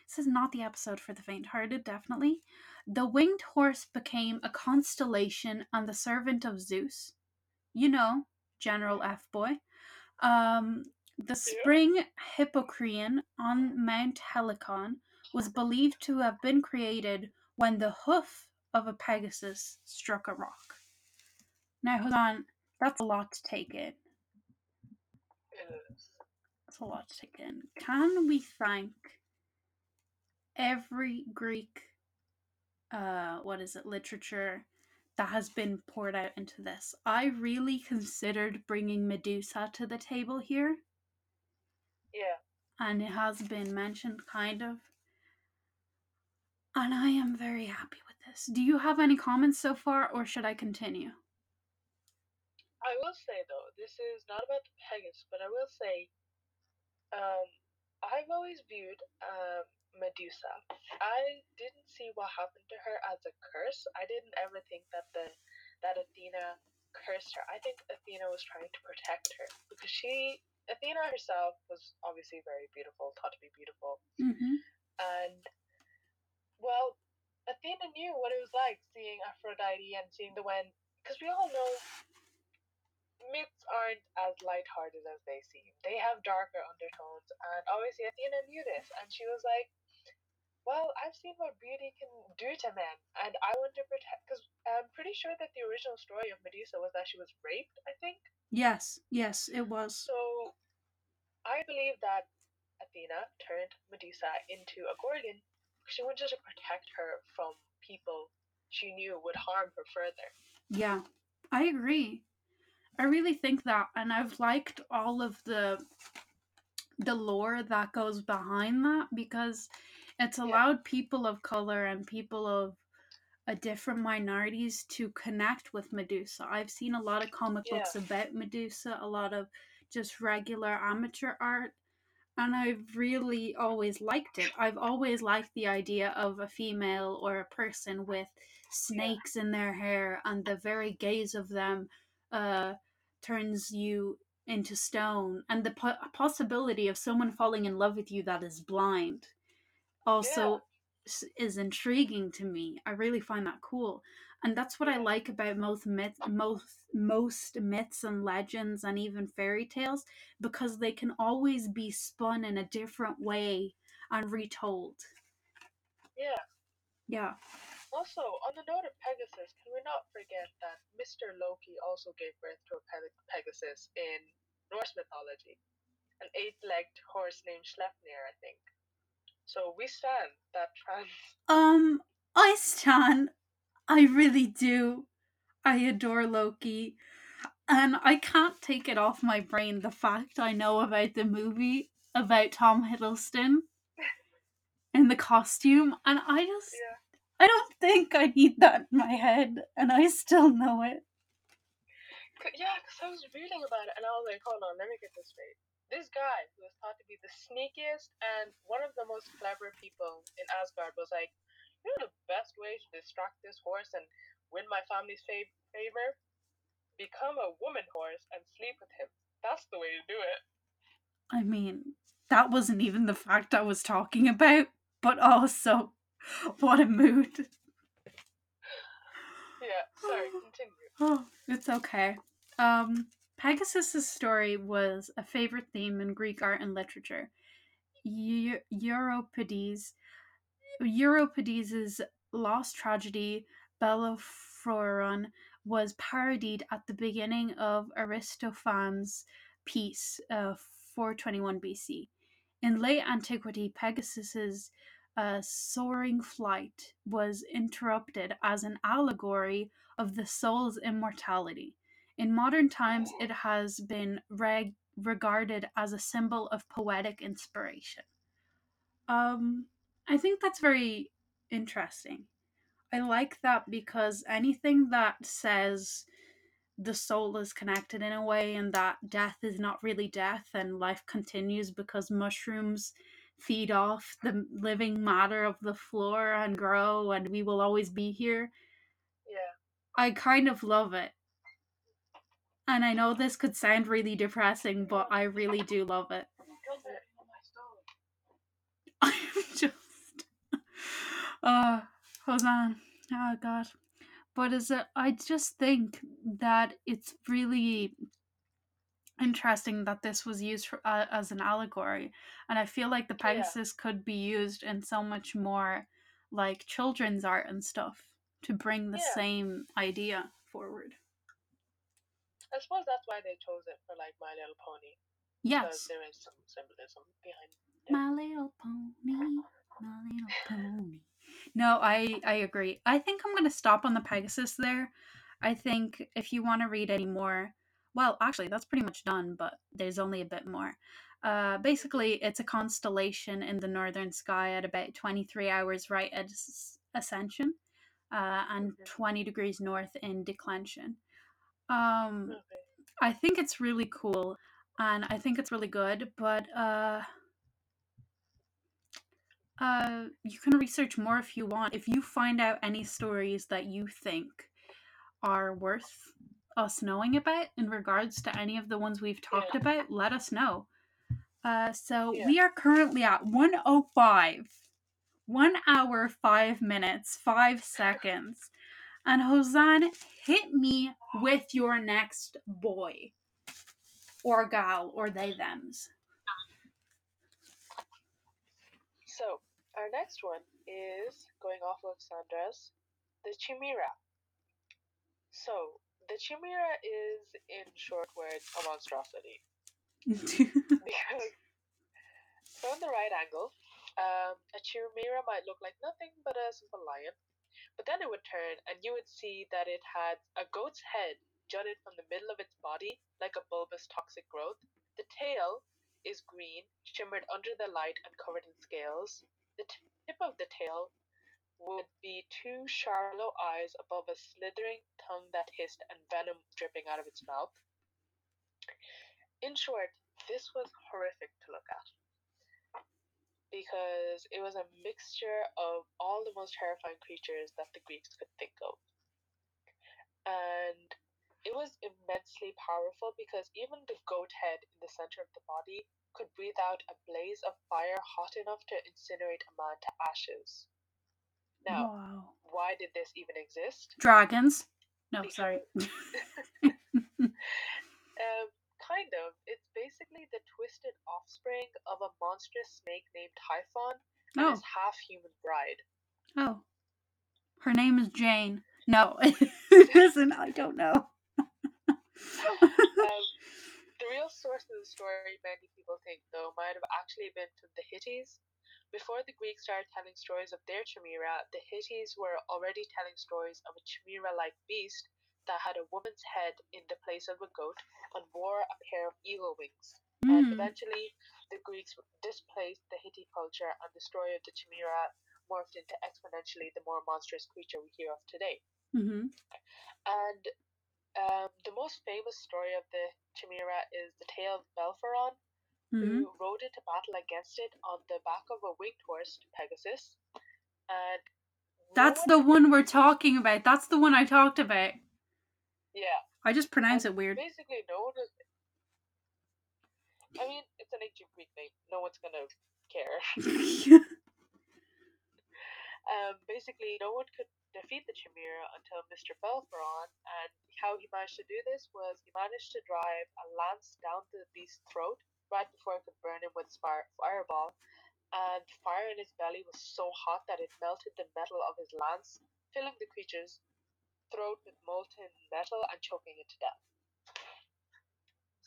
This is not the episode for the faint hearted, definitely. The winged horse became a constellation and the servant of Zeus. You know, General F Boy. Um, the spring Hippocrene on Mount Helicon was believed to have been created when the hoof of a Pegasus struck a rock. Now, hold on, that's a lot to take in. It is. That's a lot to take in. Can we thank every Greek, uh, what is it, literature that has been poured out into this? I really considered bringing Medusa to the table here, Yeah. and it has been mentioned kind of. And I am very happy with this. Do you have any comments so far, or should I continue? I will say though, this is not about the Pegasus, but I will say, um, I've always viewed um, Medusa. I didn't see what happened to her as a curse. I didn't ever think that the that Athena cursed her. I think Athena was trying to protect her because she, Athena herself, was obviously very beautiful, thought to be beautiful, Mm-hmm. and well, Athena knew what it was like seeing Aphrodite and seeing the when, because we all know myths aren't as lighthearted as they seem. They have darker undertones, and obviously Athena knew this, and she was like, "Well, I've seen what beauty can do to men, and I want to protect." Because I'm pretty sure that the original story of Medusa was that she was raped. I think Yes, yes, it was. so. I believe that Athena turned Medusa into a Gorgon. She wanted to protect her from people she knew would harm her further. Yeah, I agree. I really think that, and I've liked all of the the lore that goes behind that because it's allowed people of color and people of uh, different minorities to connect with Medusa. I've seen a lot of comic books about Medusa, a lot of just regular amateur art, and I've really always liked it. I've always liked the idea of a female or a person with snakes in their hair, and the very gaze of them uh, turns you into stone, and the po- possibility of someone falling in love with you that is blind also s is intriguing to me. I really find that cool. And that's what I like about most myth most most myths and legends and even fairy tales because they can always be spun in a different way and retold. Yeah. Yeah. Also, on the note of Pegasus, can we not forget that Mr. Loki also gave birth to a Pe- Pegasus in Norse mythology? An eight legged horse named Sleipnir, I think. So we stand that trans. Um I stan I really do. I adore Loki. And I can't take it off my brain the fact I know about the movie about Tom Hiddleston in the costume and I just Yeah. I don't think I need that in my head and I still know it. Yeah, because I was reading about it and I was like, hold on, let me get this straight. This guy, who was thought to be the sneakiest and one of the most clever people in Asgard, was like, you know, the best way to distract this horse and win my family's fav- favor? Become a woman horse and sleep with him. That's the way to do it. I mean, that wasn't even the fact I was talking about, but also what a mood. Yeah, sorry, continue. Oh, it's okay. Um, Pegasus's story was a favorite theme in Greek art and literature. Eu- Euripides, Euripides' lost tragedy, Bellerophon, was parodied at the beginning of Aristophanes' piece, uh, 421 BC. In late antiquity, Pegasus's uh, soaring flight was interrupted as an allegory of the soul's immortality. In modern times, it has been reg- regarded as a symbol of poetic inspiration. Um, I think that's very interesting. I like that because anything that says the soul is connected in a way and that death is not really death and life continues because mushrooms feed off the living matter of the floor and grow and we will always be here. Yeah. I kind of love it. And I know this could sound really depressing, but I really do love it. I'm just uh hold on. Oh god. But is it I just think that it's really interesting that this was used for, uh, as an allegory and I feel like the Yeah. Pegasus could be used in so much more like children's art and stuff to bring the Yeah. same idea forward. I suppose that's why they chose it for like My Little Pony. Because Yes. there is some symbolism behind it. My little pony, my little pony. No, I I agree. I think I'm gonna stop on the Pegasus there. I think if you want to read any more, well, actually, that's pretty much done, but there's only a bit more. Uh, basically, it's a constellation in the northern sky at about 23 hours right at ascension, uh, and Mhm. 20 degrees north in declension. Um, Okay. I think it's really cool and I think it's really good, but uh uh you can research more if you want. If you find out any stories that you think are worth us knowing about in regards to any of the ones we've talked Yeah. about, let us know. Uh, so Yeah. we are currently at 105. One hour, five minutes, five seconds. And Hosan, hit me with your next boy. Or gal, or they thems. So, our next one is going off of Sandra's, the Chimera. So, the Chimera is, in short words, a monstrosity. Because from the right angle, um, a Chimera might look like nothing but a simple lion. But then it would turn, and you would see that it had a goat's head jutted from the middle of its body like a bulbous toxic growth. The tail is green, shimmered under the light and covered in scales. The tip of the tail would be two shallow eyes above a slithering tongue that hissed and venom dripping out of its mouth. In short, this was horrific to look at because it was a mixture of all the most terrifying creatures that the Greeks could think of. And it was immensely powerful because even the goat head in the center of the body could breathe out a blaze of fire hot enough to incinerate a man to ashes. Now, wow. why did this even exist? Dragons? No, Because- sorry. Um, kind of. It's basically the twisted offspring of a monstrous snake named Typhon and Oh, his half human bride. oh. Her name is Jane. No, it isn't. I don't know. Um, the real source of the story, many people think, though, might have actually been from the Hittites. Before the Greeks started telling stories of their chimera, the Hittites were already telling stories of a chimera like beast that had a woman's head in the place of a goat and wore a pair of eagle wings. And Mm. eventually, the Greeks displaced the Hittite culture, and the story of the chimera morphed into exponentially the more monstrous creature we hear of today. hmm And um, the most famous story of the chimera is the tale of Belpharon, hmm who rode into battle against it on the back of a winged horse, Pegasus. And no That's one the one we're talking about. That's the one I talked about. Yeah. I just pronounce and it weird. Basically, no one is. I mean, it's an ancient Greek name. No one's gonna care. Um, basically, no one could defeat the Chimera until Mr. Belpharon, and how he managed to do this was he managed to drive a lance down the beast's throat right before it could burn him with fire- fireball, and fire in his belly was so hot that it melted the metal of his lance, filling the creature's throat with molten metal and choking it to death.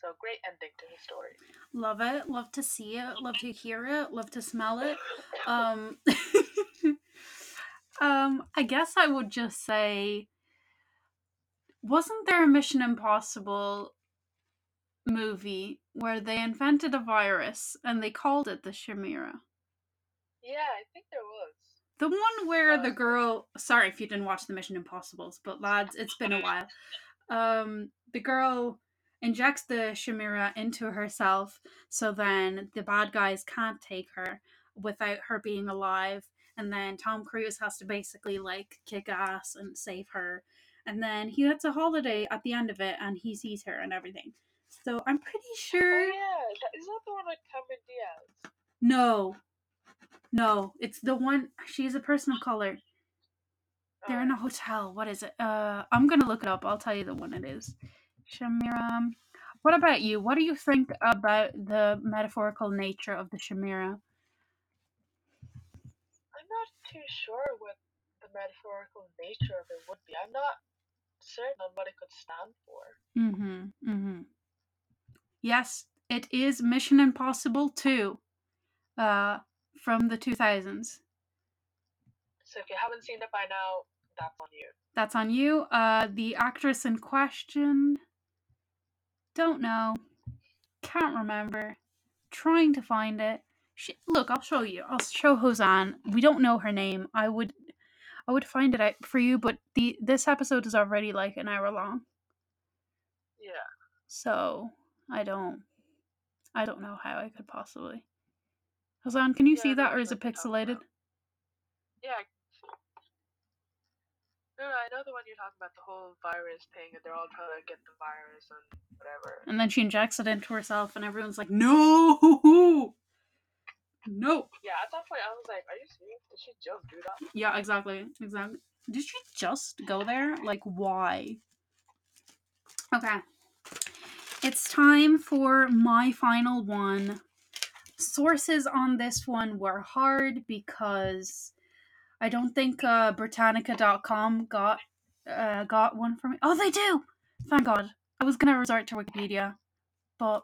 So, great ending to his story. love it. Love to see it. Love to hear it. Love to smell it. Um, um, I guess I would just say, wasn't there a Mission Impossible movie where they invented a virus and they called it the Chimera? Yeah, I think there was. The one where the Uh, girl sorry if you didn't watch the Mission Impossibles, but lads, it's been a while. Um the girl injects the Chimera into herself so then the bad guys can't take her without her being alive and then Tom Cruise has to basically like kick ass and save her. And then he gets a holiday at the end of it and he sees her and everything. So I'm pretty Oh, sure yeah. That, is that the one with Cameron Diaz? no. No, it's the one she's a person of color. They're in a hotel. What is it? Uh, I'm gonna look it up. I'll tell you the one it is. Shamira. What about you? What do you think about the metaphorical nature of the Shamira? I'm not too sure what the metaphorical nature of it would be. I'm not certain on what it could stand for. Mm-hmm. Mm-hmm. Yes, it is Mission Impossible 2. Uh, from the 2000s. So if you haven't seen it by now, that's on you. That's on you. Uh, the actress in question. Don't know. Can't remember. Trying to find it. She, look, I'll show you. I'll show Hosan. We don't know her name. I would, I would find it out for you. But the this episode is already like an hour long, Yeah. so I don't, I don't know how I could possibly. Hosan, can you Yeah, see that, or is it pixelated? Yeah. I can see. No, no, I know the one you're talking about, the whole virus thing, and they're all trying to get the virus and whatever. And then she injects it into herself, and everyone's like, no! No! Yeah, at that point, I was like, are you serious? Did she just do that? Yeah, exactly. Exactly. Did she just go there? Like, why? Okay. It's time for my final one. Sources on this one were hard because I don't think uh, Britannica.com got uh, got one for me. Oh, they do! Thank God. I was gonna resort to Wikipedia, but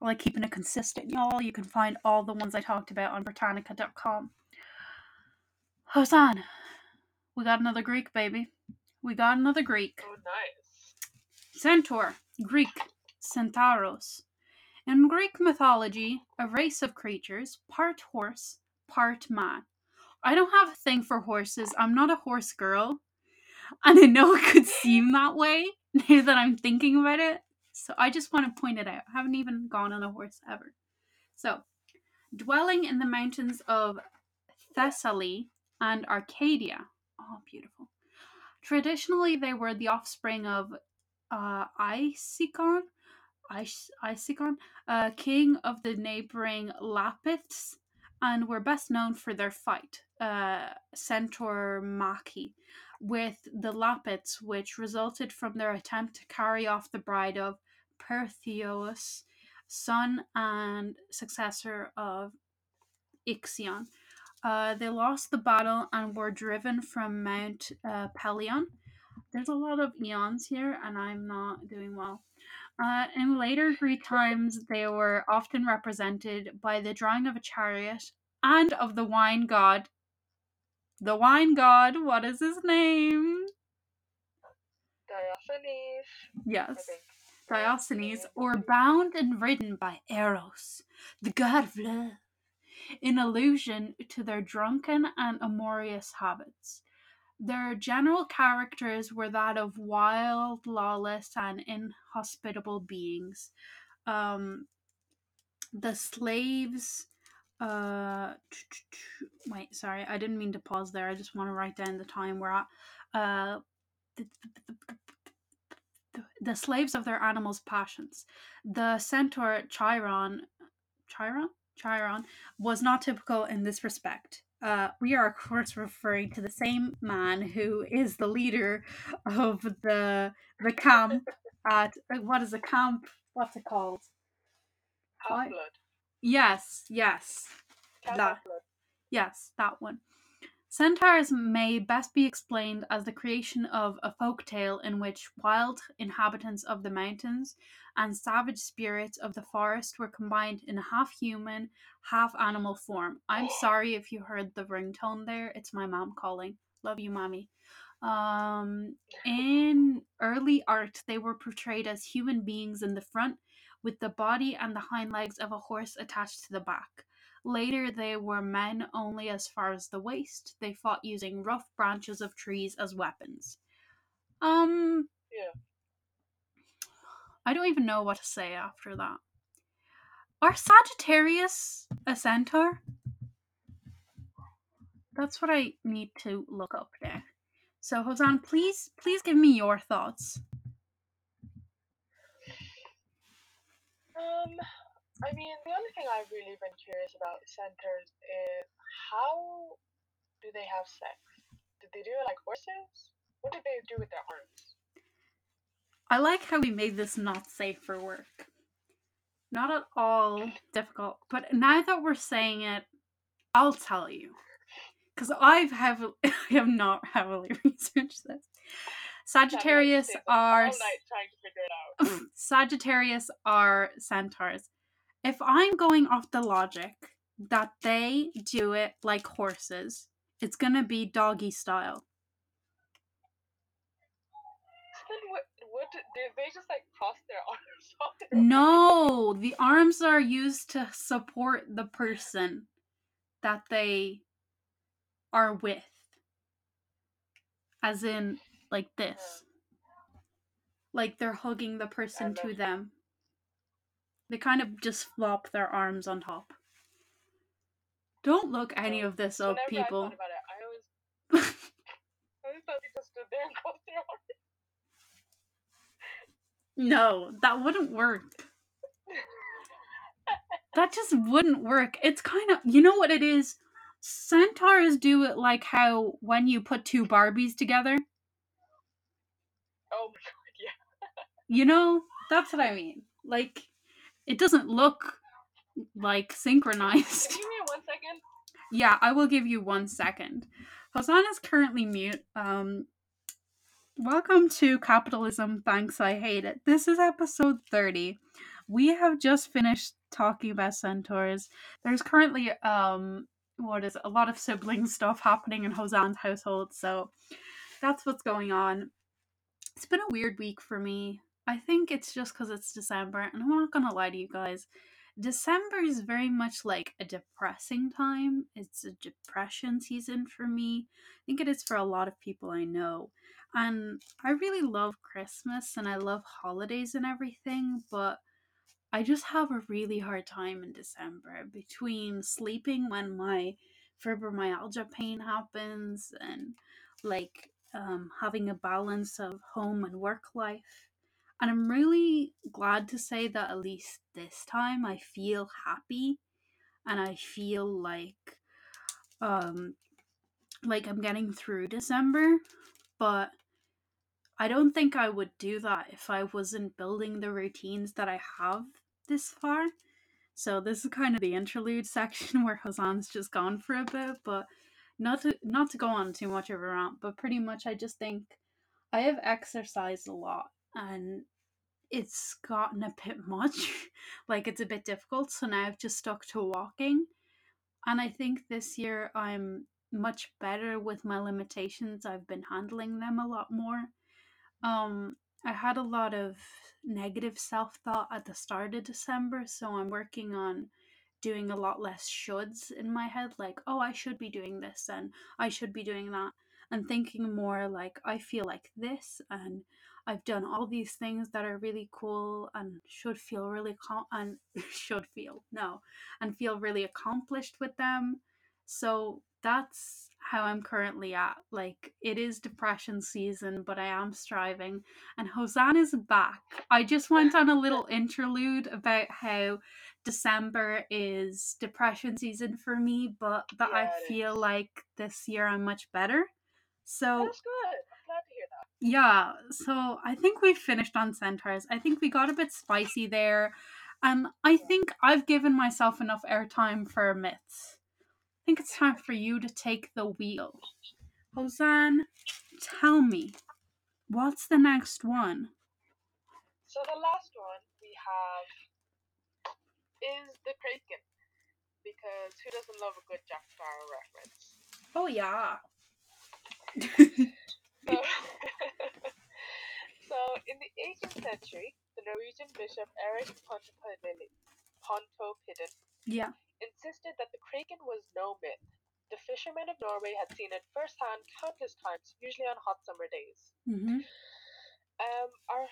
I like keeping it consistent, y'all. You can find all the ones I talked about on Britannica.com. Hosan, we got another Greek, baby. We got another Greek. Oh, nice. Centaur, Greek, Centauros. In Greek mythology, a race of creatures, part horse, part man. I don't have a thing for horses. I'm not a horse girl. And I know it could seem that way now that I'm thinking about it. So I just want to point it out. I haven't even gone on a horse ever. So, dwelling in the mountains of Thessaly and Arcadia. Oh, beautiful. Traditionally, they were the offspring of uh, Isicon, Is- Isicon, uh, king of the neighboring Lapiths, and were best known for their fight, uh, Centauromachy, with the Lapiths, which resulted from their attempt to carry off the bride of Pertheus, son and successor of Ixion. Uh, they lost the battle and were driven from Mount uh, Pelion. There's a lot of eons here, and I'm not doing well. Uh, in later Greek times, they were often represented by the drawing of a chariot and of the wine god. The wine god, what is his name? Diogenes, Yes. Diogenes, or bound and ridden by Eros, the god of love, in allusion to their drunken and amorous habits. Their general characters were that of wild, lawless, and inhospitable beings. Um, the slaves. Uh, wait, sorry, I didn't mean to pause there. I just want to write down the time we're at. Uh, the, slaves of their animals' passions. The centaur Chiron, Chiron, Chiron was not typical in this respect. Uh, we are, of course, referring to the same man who is the leader of the the camp at uh, what is a camp? What's it called? Half blood. Yes, yes, That- Half-Blood. yes, that one. Centaurs may best be explained as the creation of a folk tale in which wild inhabitants of the mountains and savage spirits of the forest were combined in a half human, half animal form. I'm sorry if you heard the ringtone there. It's my mom calling. Love you, mommy. Um, in early art, they were portrayed as human beings in the front, with the body and the hind legs of a horse attached to the back. Later, they were men only as far as the waist. They fought using rough branches of trees as weapons. Um, Yeah. I don't even know what to say after that. Are Sagittarius a centaur? That's what I need to look up there. So, Hosan, please, please give me your thoughts. Um, I mean, the only thing I've really been curious about centaurs is how do they have sex? Did they do it like horses? What did they do with their arms? I like how we made this not safe for work. Not at all difficult, but now that we're saying it, I'll tell you. Because I've heavily, I have not heavily researched this. Sagittarius are trying to figure it out. Sagittarius are centaurs. If I'm going off the logic that they do it like horses, it's gonna be doggy style. Then what? What did did they just like cross their arms? No, the arms are used to support the person that they are with. As in, like this. Like they're hugging the person to them. They kind of just flop their arms on top. Don't look any of this up, Whenever people. I. No, that wouldn't work. that just wouldn't work. It's kind of you know what it is. Centaurs do it like how when you put two Barbies together. Oh my god, yeah. you know, that's what I mean. Like it doesn't look like synchronized. Give me one second? Yeah, I will give you one second. Hosanna's currently mute. Um, welcome to Capitalism. Thanks, I hate it. This is episode 30. We have just finished talking about centaurs. There's currently um what is it, a lot of sibling stuff happening in Hosanna's household, so that's what's going on. It's been a weird week for me. I think it's just because it's December, and I'm not gonna lie to you guys. December is very much like a depressing time. It's a depression season for me. I think it is for a lot of people I know. And I really love Christmas and I love holidays and everything, but I just have a really hard time in December between sleeping when my fibromyalgia pain happens and like um, having a balance of home and work life. And I'm really glad to say that at least this time I feel happy and I feel like um like I'm getting through December, but I don't think I would do that if I wasn't building the routines that I have this far. So this is kind of the interlude section where Hosan's just gone for a bit, but not to not to go on too much of a rant, but pretty much I just think I have exercised a lot and it's gotten a bit much. like it's a bit difficult, so now I've just stuck to walking. And I think this year I'm much better with my limitations. I've been handling them a lot more. Um, I had a lot of negative self thought at the start of December, so I'm working on doing a lot less shoulds in my head, like, oh, I should be doing this and I should be doing that, and thinking more like, I feel like this and I've done all these things that are really cool and should feel really com- and should feel no and feel really accomplished with them. So that's how I'm currently at. Like it is depression season, but I am striving. And Hosanna is back. I just went on a little interlude about how December is depression season for me, but that Yeah, I feel is. like this year I'm much better. So That's good. I'm glad to hear that. Yeah, so I think we finished on centaurs. I think we got a bit spicy there. And I think I've given myself enough airtime for myths. I think it's time for you to take the wheel. Hosanne, tell me, what's the next one? So the last one we have is the Kraken. Because who doesn't love a good Jack Sparrow reference? Oh, yeah. So, so in the 18th century, the Norwegian bishop Pontoppidan Pontoppidan yeah. insisted that the kraken was no myth. The fishermen of Norway had seen it firsthand countless times, usually on hot summer days. Mm-hmm. Um, our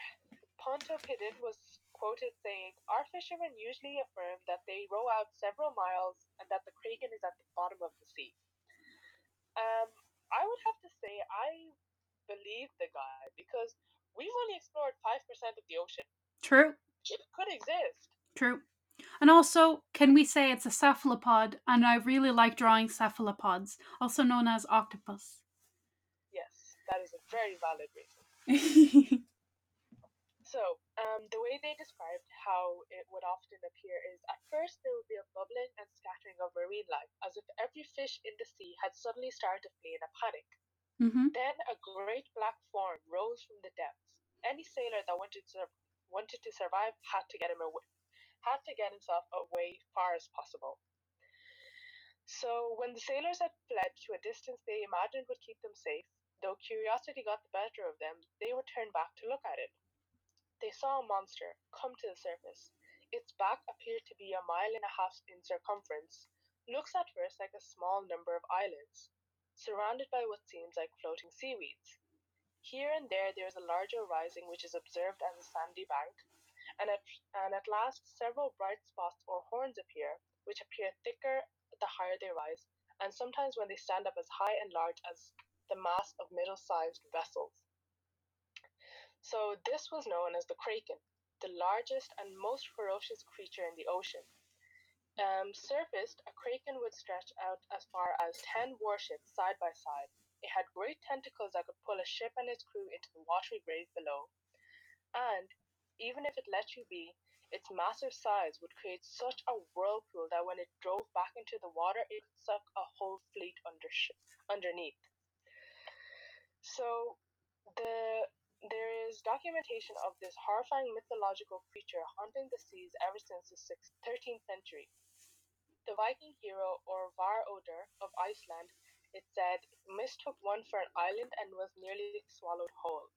Pontoppidan was quoted saying, "Our fishermen usually affirm that they row out several miles and that the kraken is at the bottom of the sea." Um, I would have to say I believe the guy because we've only explored five percent of the ocean. True. It could exist. True. And also, can we say it's a cephalopod? And I really like drawing cephalopods, also known as octopus. Yes, that is a very valid reason. So, um, the way they described how it would often appear is at first there would be a bubbling and scattering of marine life, as if every fish in the sea had suddenly started to flee in a panic. Mm-hmm. Then a great black form rose from the depths. Any sailor that wanted to wanted to survive had to get him away, had to get himself away far as possible. So when the sailors had fled to a distance they imagined would keep them safe, though curiosity got the better of them, they would turn back to look at it. They saw a monster come to the surface. Its back appeared to be a mile and a half in circumference. Looks at first like a small number of islands, surrounded by what seems like floating seaweeds. Here and there there is a larger rising which is observed as a sandy bank, and at, and at last several bright spots or horns appear, which appear thicker the higher they rise, and sometimes when they stand up as high and large as the mast of middle sized vessels. So this was known as the kraken, the largest and most ferocious creature in the ocean. Um, surfaced, a kraken would stretch out as far as 10 warships side by side. It had great tentacles that could pull a ship and its crew into the watery grave below. And even if it let you be, its massive size would create such a whirlpool that when it drove back into the water, it would suck a whole fleet under sh- underneath. So the there is documentation of this horrifying mythological creature haunting the seas ever since the 6th, 13th century. The Viking hero Orvar Oddr of Iceland, it said, mistook one for an island and was nearly swallowed whole.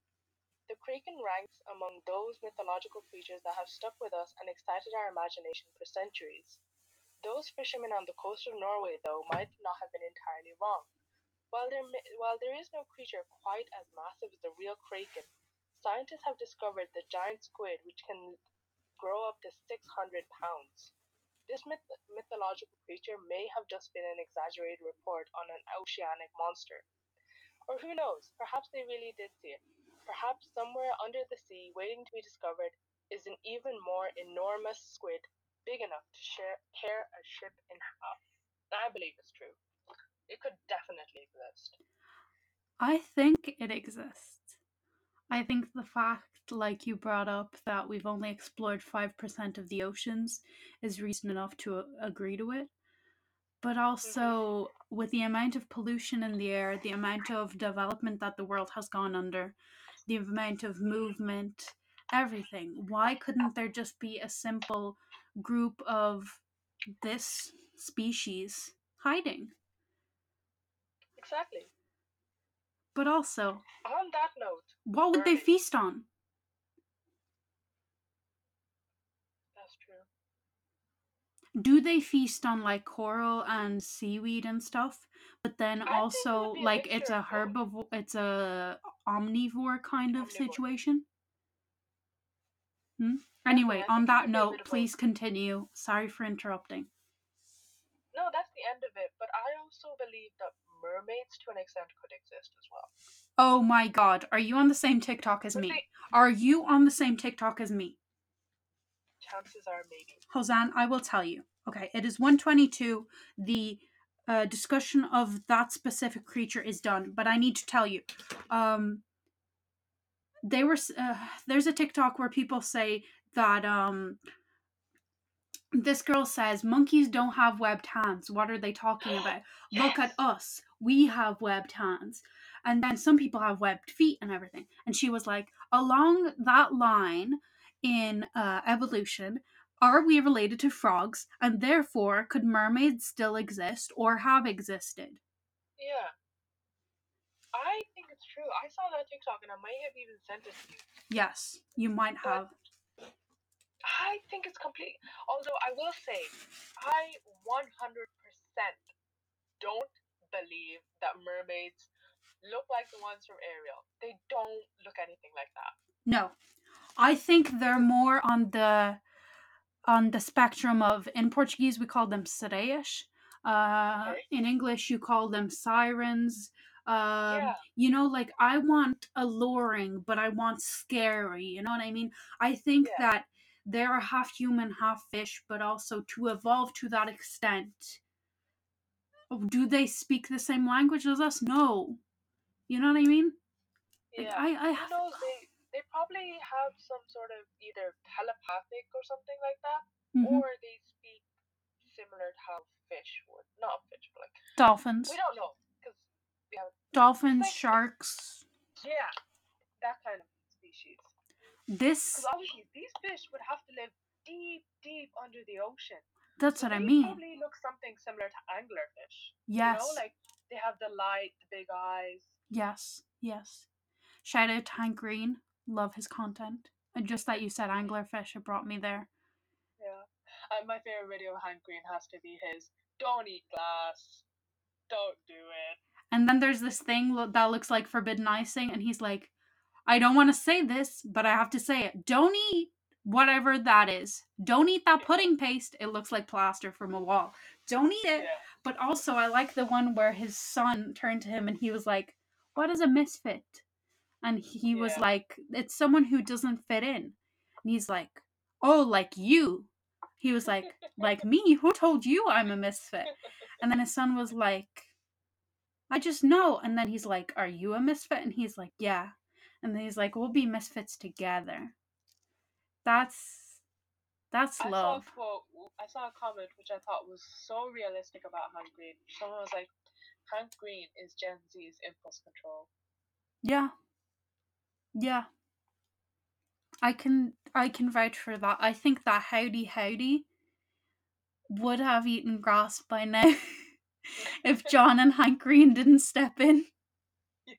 The kraken ranks among those mythological creatures that have stuck with us and excited our imagination for centuries. Those fishermen on the coast of Norway, though, might not have been entirely wrong. While there, while there is no creature quite as massive as the real kraken, scientists have discovered the giant squid, which can grow up to 600 pounds. This myth- mythological creature may have just been an exaggerated report on an oceanic monster. Or who knows, perhaps they really did see it. Perhaps somewhere under the sea, waiting to be discovered, is an even more enormous squid, big enough to share, tear a ship in half. I believe it's true. It could definitely exist. I think it exists. I think the fact, like you brought up, that we've only explored 5% of the oceans is reason enough to a- agree to it. But mm-hmm. also, with the amount of pollution in the air, the amount of development that the world has gone under, the amount of movement, everything, why couldn't there just be a simple group of this species hiding? Exactly. But also, On that note, what would they feast on? True. do they feast on like coral and seaweed and stuff but then I it also like it's a herbivore it's a omnivore kind of Omnivore. situation hmm? Anyway on that would be a note bit of both. please continue sorry for interrupting No, that's the end of it. But I also believe that mermaids, to an extent, could exist as well. oh my god are you on the same tiktok as me are you on the same tiktok as me chances are maybe. Hosan, I will tell you. Okay, it is 122. The uh, discussion of that specific creature is done, but I need to tell you. Um, they were uh, there's a TikTok where people say that um, this girl says monkeys don't have webbed hands. What are they talking about? Look at us. We have webbed hands. And then some people have webbed feet and everything. And she was like, along that line in uh, evolution, are we related to frogs? And therefore, could mermaids still exist or have existed? Yeah. I think it's true. I saw that TikTok and I might have even sent it to you. Yes, you might have. I think it's complete. Although I will say, I 100% don't believe that mermaids look like the ones from Ariel. They don't look anything like that. No. I think they're more on the on the spectrum of in Portuguese we call them sereias. Uh, Okay. in English you call them sirens. Um, Yeah. you know, like I want alluring, but I want scary. You know what I mean? I think Yeah. that they're half human, half fish, but also to evolve to that extent. Do they speak the same language as us? No. You know what I mean? Like, Yeah. I, I have they probably have some sort of either telepathic or something like that, Mhm. or they speak similar to how fish would. Not fish, but like dolphins. we don't know because we have Dolphins, like- sharks. yeah that kind of species. This Because obviously these fish would have to live deep, deep under the ocean. that's what I mean. Probably look something similar to anglerfish. Yes. You know, like they have the light, the big eyes. Yes. Yes. Shout out to Hank Green. Love his content. And just that you said anglerfish, it brought me there. Yeah. And my favorite video of Hank Green has to be his "Don't eat glass, don't do it." And then there's this thing lo- that looks like forbidden icing, and he's like, I don't want to say this, but I have to say it. Don't eat whatever that is. Don't eat that pudding paste. It looks like plaster from a wall. Don't eat it. Yeah. But also, I like the one where his son turned to him and he was like, What is a misfit? And he was like, "It's someone who doesn't fit in," and he's like, "Oh, like you." He was like, "Like me? Who told you I'm a misfit?" And then his son was like, "I just know." And then he's like, "Are you a misfit?" And he's like, "Yeah." And then he's like, "We'll be misfits together." That's that's I saw love. quote. I saw a comment which I thought was so realistic about Hank Green. Someone was like, "Hank Green is Gen Z's impulse control." Yeah. Yeah. I can I can vouch for that. I think that Howdy Howdy would have eaten grass by now if John and Hank Green didn't step in. Yeah.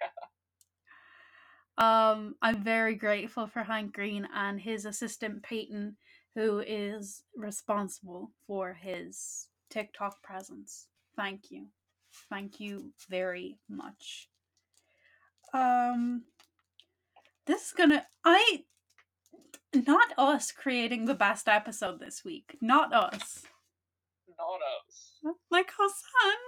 Um, I'm very grateful for Hank Green and his assistant Peyton, who is responsible for his TikTok presence. Thank you. Thank you very much. Um this is gonna I not us creating the best episode this week. Not us. Not us. Like Hassan.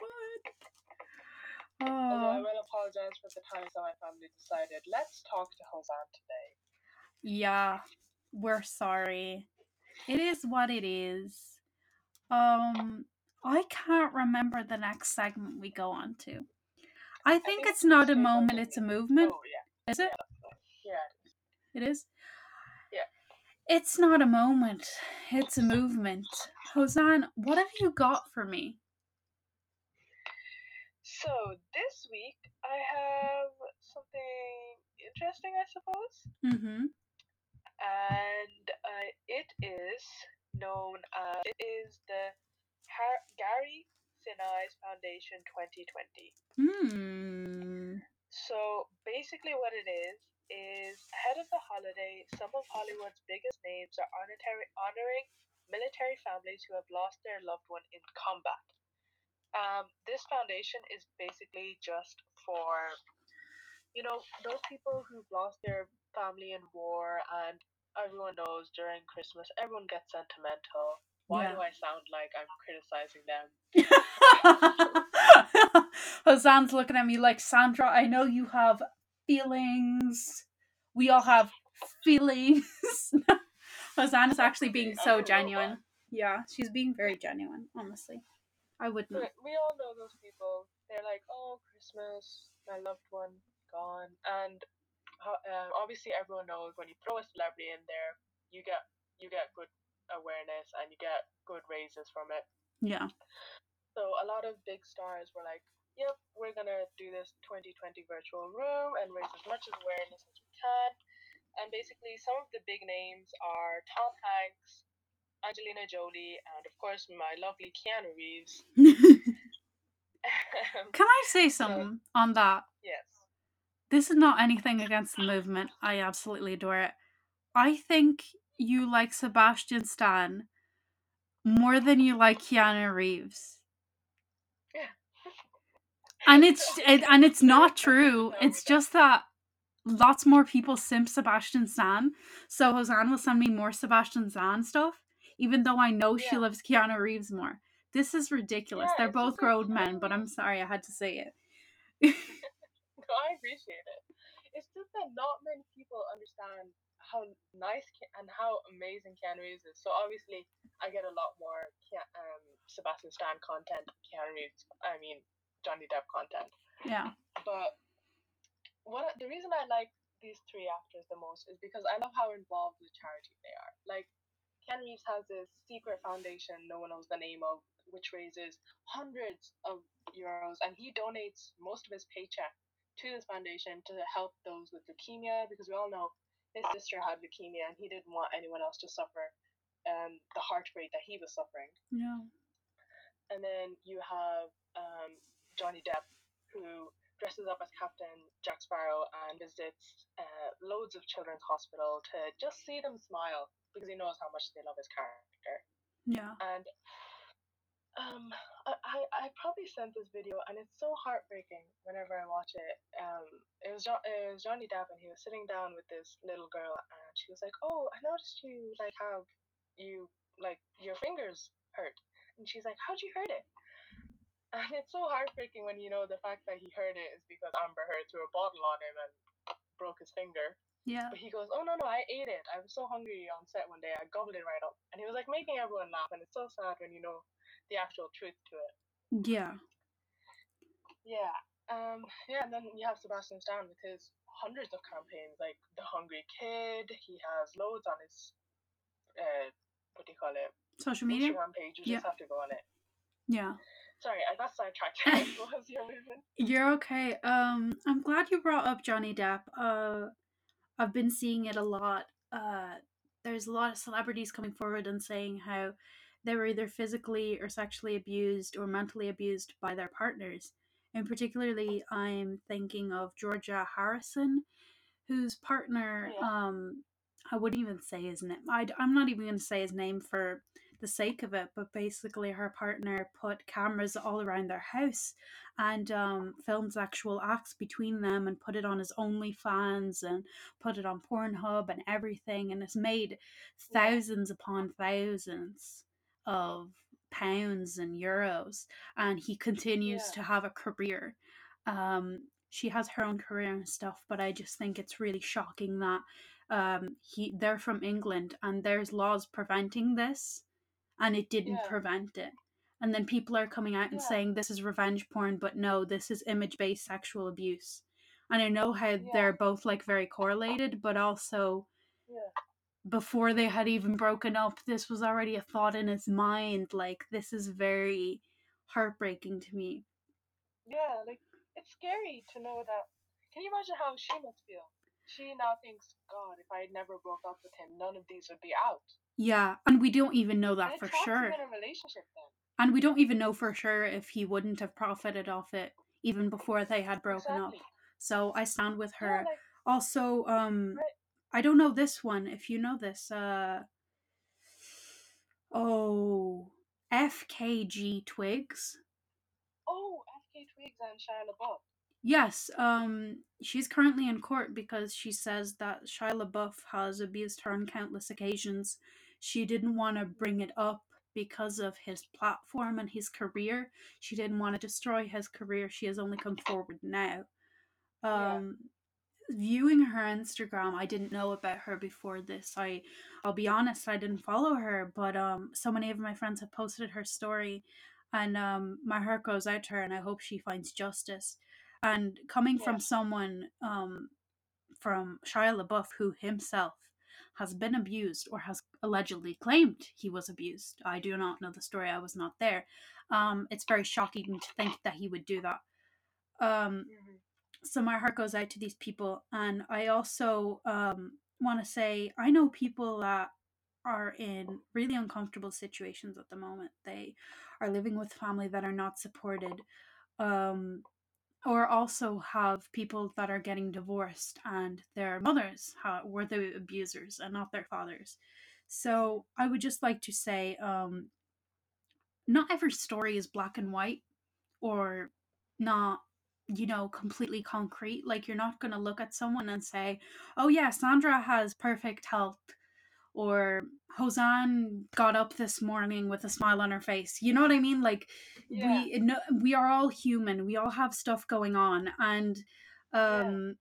What? Although I Oh, will apologize for the times that my family decided, let's talk to Hosan today. yeah. We're sorry. It is what it is. Um I can't remember the next segment we go on to. I think think it's not a moment, it's a movement. Oh yeah, Is it? yeah. It is? Yeah. It's not a moment, it's a movement. Hosan, what have you got for me? So this week I have something interesting, I suppose, Mm-hmm. and uh, it is known as it is the Har- Gary Sinise Foundation 2020. Hmm. So basically, what it is is ahead of the holiday, some of Hollywood's biggest names are honoring military families who have lost their loved one in combat. Um, this foundation is basically just for, you know, those people who've lost their family in war, and everyone knows during Christmas everyone gets sentimental. Why Yeah. do I sound like I'm criticizing them? Hosan's looking at me like Sandra. I know you have feelings. We all have feelings. Hosan is actually being so genuine. Yeah, she's being very genuine. Honestly, I wouldn't. We all know those people. They're like, oh, Christmas, my loved one gone, and um, obviously everyone knows when you throw a celebrity in there, you get you get good awareness and you get good raises from it. Yeah. So a lot of big stars were like, yep, we're gonna do this 2020 virtual room and raise as much awareness as we can. And basically, some of the big names are Tom Hanks, Angelina Jolie, and of course my lovely Keanu Reeves. Can I say something on that? yes. This is not anything against the movement. I absolutely adore it. I think you like Sebastian Stan more than you like Keanu Reeves. Yeah. And it's it, and it's not true. It's just that lots more people simp Sebastian Stan. So Hosanna will send me more Sebastian Stan stuff, even though I know she loves Keanu Reeves more. This is ridiculous. Yeah, They're both grown men, but I'm sorry I had to say it. No, I appreciate it. It's just that not many people understand how nice Ke- and how amazing Keanu Reeves is. So obviously, I get a lot more Ke- um, Sebastian Stan content, Keanu Reeves, I mean Johnny Depp content. Yeah. But what the reason I like these three actors the most is because I love how involved with charity they are. Like Keanu Reeves has this secret foundation no one knows the name of, which raises hundreds of euros, and he donates most of his paycheck to this foundation to help those with leukemia because we all know his sister had leukemia and he didn't want anyone else to suffer um, the heartbreak that he was suffering. Yeah. And then you have um, Johnny Depp, who dresses up as Captain Jack Sparrow and visits uh, loads of children's hospital to just see them smile because he knows how much they love his character. Yeah. And um, I, I, I probably sent this video, and it's so heartbreaking whenever I watch it. Um, it was jo- it was Johnny Depp, and he was sitting down with this little girl, and she was like, "Oh, I noticed you like have you like your fingers hurt," and she's like, "How'd you hurt it?" And it's so heartbreaking when you know the fact that he heard it is because Amber Heard threw a bottle on him and broke his finger. Yeah. But he goes, Oh no no, I ate it. I was so hungry on set one day, I gobbled it right up. And he was like making everyone laugh and it's so sad when you know the actual truth to it. Yeah. Yeah. Um yeah, and then you have Sebastian Stan with his hundreds of campaigns, like the Hungry Kid, he has loads on his uh what do you call it? Social media? Instagram page. You Yeah. just have to go on it. Yeah. Sorry, I got sidetracked. what was your movement? You're okay. Um, I'm glad you brought up Johnny Depp. Uh, I've been seeing it a lot. Uh, there's a lot of celebrities coming forward and saying how they were either physically or sexually abused or mentally abused by their partners. And particularly, I'm thinking of Georgia Harrison, whose partner, Yeah. um, I wouldn't even say his name. I, I'm not even going to say his name for the sake of it, but basically, her partner put cameras all around their house and um, filmed sexual acts between them and put it on his OnlyFans and put it on Pornhub and everything, and has made thousands upon thousands of pounds and euros. And he continues Yeah. to have a career. Um, she has her own career and stuff, but I just think it's really shocking that um, he they're from England and there's laws preventing this, and it didn't Yeah. prevent it. And then people are coming out and Yeah. saying this is revenge porn, but no, this is image based sexual abuse. And I know how they're both like very correlated, but also Yeah. Before they had even broken up, this was already a thought in his mind. Like, this is very heartbreaking to me. Yeah, like it's scary to know that. Can you imagine how she must feel? She now thinks, God, if I had never broke up with him, none of these would be out. Yeah, and we don't even know that it for sure. in a relationship then. And we don't even know for sure if he wouldn't have profited off it even before they had broken Exactly. up. So I stand with Yeah, her. like, Also, um Right. I don't know this one, if you know this. Uh oh FKA Twigs. oh, FKA Twigs and Shia LaBeouf. Yes, um, she's currently in court because she says that Shia LaBeouf has abused her on countless occasions. She didn't want to bring it up because of his platform and his career. She didn't want to destroy his career. She has only come forward now. Yeah. Viewing her Instagram, I didn't know about her before this. I, I'll be honest, I didn't follow her, but um, so many of my friends have posted her story, and um, my heart goes out to her, and I hope she finds justice. And coming from someone um, from Shia LaBeouf, who himself has been abused or has allegedly claimed he was abused. I do not know the story. I was not there. Um, it's very shocking to think that he would do that. Um, Mhm. So my heart goes out to these people and i also um, want to say i know people that are in really uncomfortable situations at the moment. They are living with family that are not supported um, or also have people that are getting divorced and their mothers were the abusers and not their fathers. So i would just like to say um, not every story is black and white or not you know completely concrete like you're not going to look at someone and say oh yeah sandra has perfect health or Hosan got up this morning with a smile on her face you know what i mean like Yeah. we no, we are all human we all have stuff going on and Yeah. um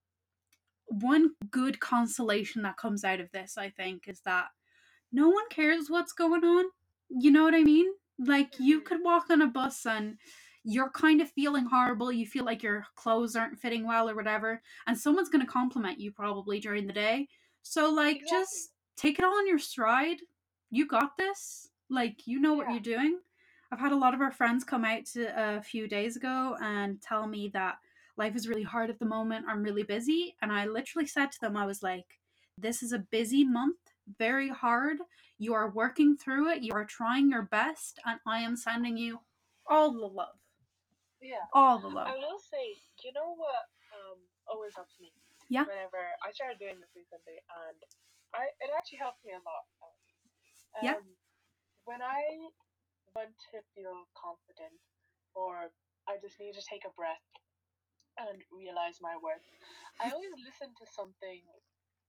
one good consolation that comes out of this i think is that no one cares what's going on you know what i mean like you Mhm. could walk on a bus and you're kind of feeling horrible you feel like your clothes aren't fitting well or whatever and someone's going to compliment you probably during the day. So like Exactly. just take it all in your stride. You got this. Like you know what Yeah. you're doing. I've had a lot of our friends come out to uh, a few days ago and tell me that life is really hard at the moment i'm really busy and i literally said to them i was like this is a busy month very hard. You are working through it. You are trying your best and i am sending you all the love Yeah. all the love I will say, do you know what um, always helps me? Yeah. Whenever I started doing this recently, and I it actually helped me a lot. Um, Yeah. When I want to feel confident, or I just need to take a breath and realize my worth, I always listen to something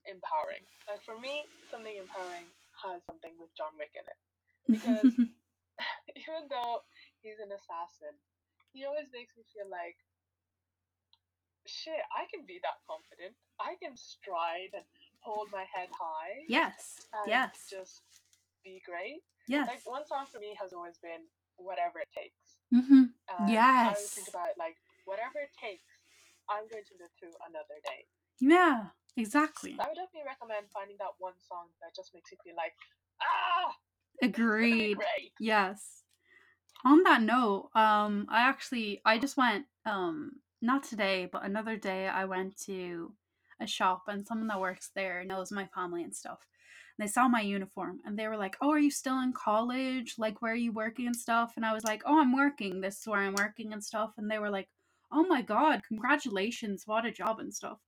empowering. Like for me, something empowering has something with John Wick in it. Because even though he's an assassin, he always makes me feel like shit, I can be that confident. I can stride and hold my head high. Yes. Yes. Just be great. Yes. Like one song for me has always been whatever it takes. Mm-hmm. And I always think about it like whatever it takes, I'm going to live through another day. Yeah. Exactly. I would definitely recommend finding that one song that just makes you feel like, ah, it's gonna be Agreed. Yes. On that note, um, I actually I just went um not today, but another day I went to a shop and someone that works there knows my family and stuff. And they saw my uniform and they were like, Oh, are you still in college? Like where are you working and stuff? And I was like, Oh, I'm working. This is where I'm working and stuff. And they were like, Oh my god, congratulations, what a job and stuff.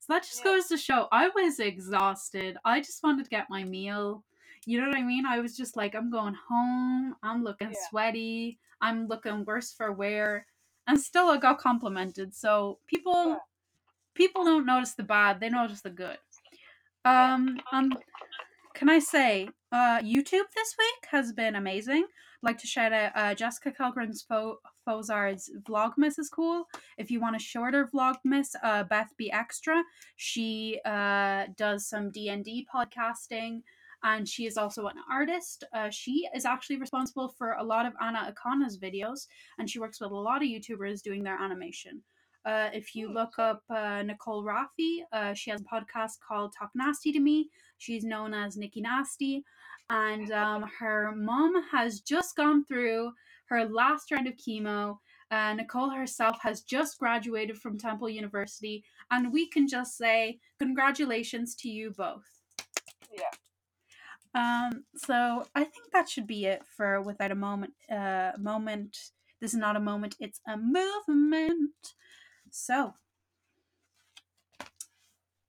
So that just Yeah. goes to show I was exhausted. I just wanted to get my meal. You know what I mean? I was just like, I'm going home. I'm looking Yeah. sweaty. I'm looking worse for wear. And still I got complimented. So people Yeah. people don't notice the bad, they notice the good. Yeah. Um can I say, uh YouTube this week has been amazing. I'd like to shout out uh Jessica Kellgren's Fo- Fozard's Vlogmas is cool. If you want a shorter Vlogmas, uh Beth Be Extra. She uh does some D&D podcasting and she is also an artist. Uh, she is actually responsible for a lot of Anna Akana's videos, and she works with a lot of YouTubers doing their animation. Uh, if you Hmm, look up uh, Nicole Raffi, uh, she has a podcast called Talk Nasty to Me. She's known as Nikki Nasty, and um, her mom has just gone through her last round of chemo. Uh, Nicole herself has just graduated from Temple University, and we can just say congratulations to you both. Yeah. Um, so I think that should be it for without a moment. Uh, moment. This is not a moment. It's a movement. So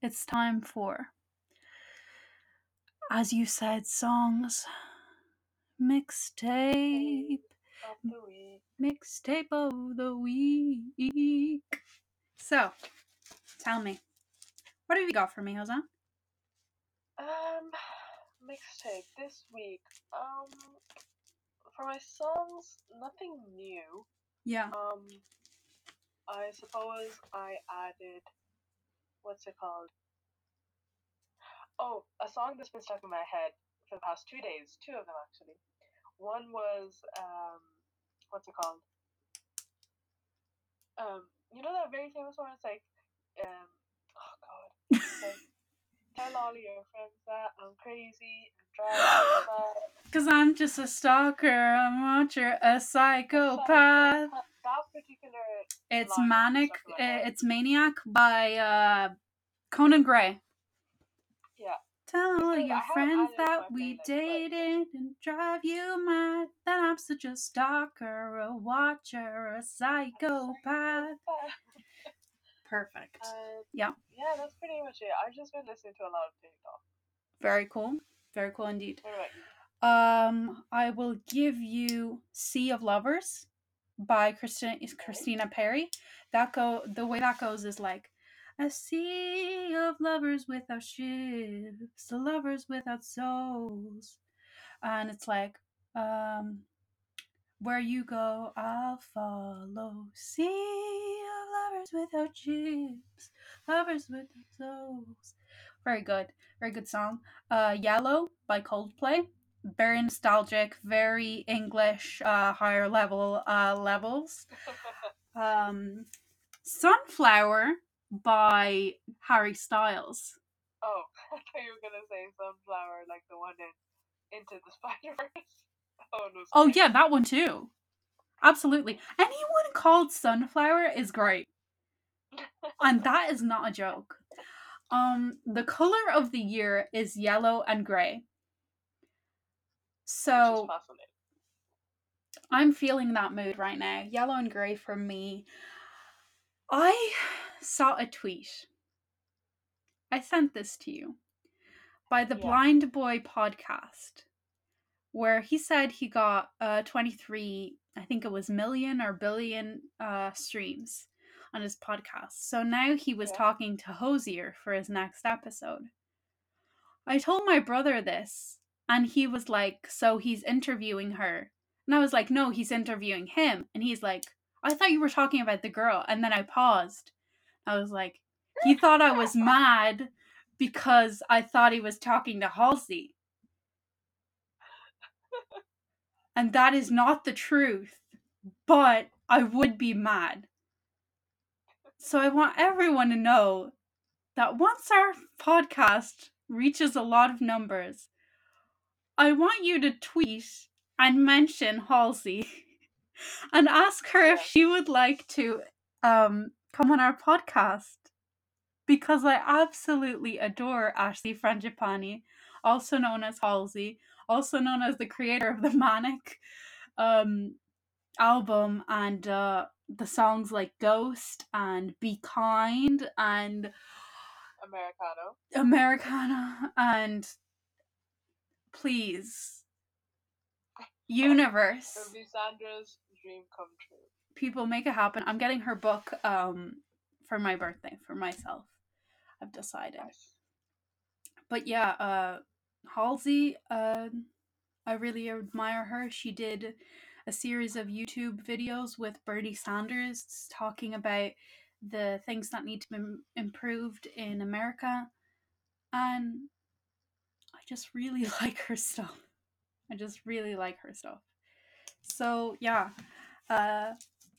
it's time for, as you said, songs. Mixtape. Mixtape of the week. So, tell me, what have you got for me, Jose? Um, mixtape this week. Um, for my songs, nothing new. Yeah. Um, I suppose I added, what's it called? Oh, a song that's been stuck in my head for the past two days. Two of them actually. One was um, what's it called? Um, you know that very famous one. It's like, um, oh god, it's like, tell all your friends that I'm crazy and drive you mad. Because I'm just a stalker, a watcher, a psychopath. That particular It's Manic, stuck in my head. it's Maniac by uh, Conan Gray. Yeah. Tell all your friends added it to that we playlist, but- dated and drive you mad. That I'm such a stalker, a watcher, a psychopath. Perfect. Uh, Yeah. Yeah, that's pretty much it. I've just been listening to a lot of TikTok. Very cool. Very cool indeed. Um, I will give you "Sea of Lovers" by Christina is Christina Perri. That go the way that goes is like a sea of lovers without ships, the lovers without souls, and it's like um, where you go, I'll follow. Sea lovers without ships, lovers without souls. Very good, very good song. Uh, "Yellow" by Coldplay very nostalgic, very English, uh, higher level uh, levels. Um, Sunflower by Harry Styles. oh, I thought you were gonna say Sunflower, like the one in Into the Spider Verse. One was Oh yeah, that one too. Absolutely. Anyone called Sunflower is great. And that is not a joke. Um, the color of the year is yellow and gray. So. I'm feeling that mood right now. Yellow and grey for me. I saw a tweet. I sent this to you by the Yeah. Blind Boy podcast where he said he got uh 23, I think it was million or billion uh streams on his podcast. So now he was Yeah. talking to Hozier for his next episode. I told my brother this and he was like, "So he's interviewing her." And I was like, no, he's interviewing him. And he's like, I thought you were talking about the girl. And then I paused. I was like, he thought I was mad because I thought he was talking to Halsey. And that is not the truth. But I would be mad. So I want everyone to know that once our podcast reaches a lot of numbers, I want you to tweet and mention Halsey and ask her if she would like to um, come on our podcast. Because I absolutely adore Ashley Frangipane, also known as Halsey, also known as the creator of the Manic um, album and uh, the songs like Ghost and Be Kind and Americano. Americana and please universe It'll be Sandra's dream come true. people make it happen i'm getting her book um for my birthday for myself i've decided Nice. but yeah uh halsey uh i really admire her she did a series of youtube videos with bernie sanders talking about the things that need to be improved in america and i just really like her stuff i just really like her stuff so yeah uh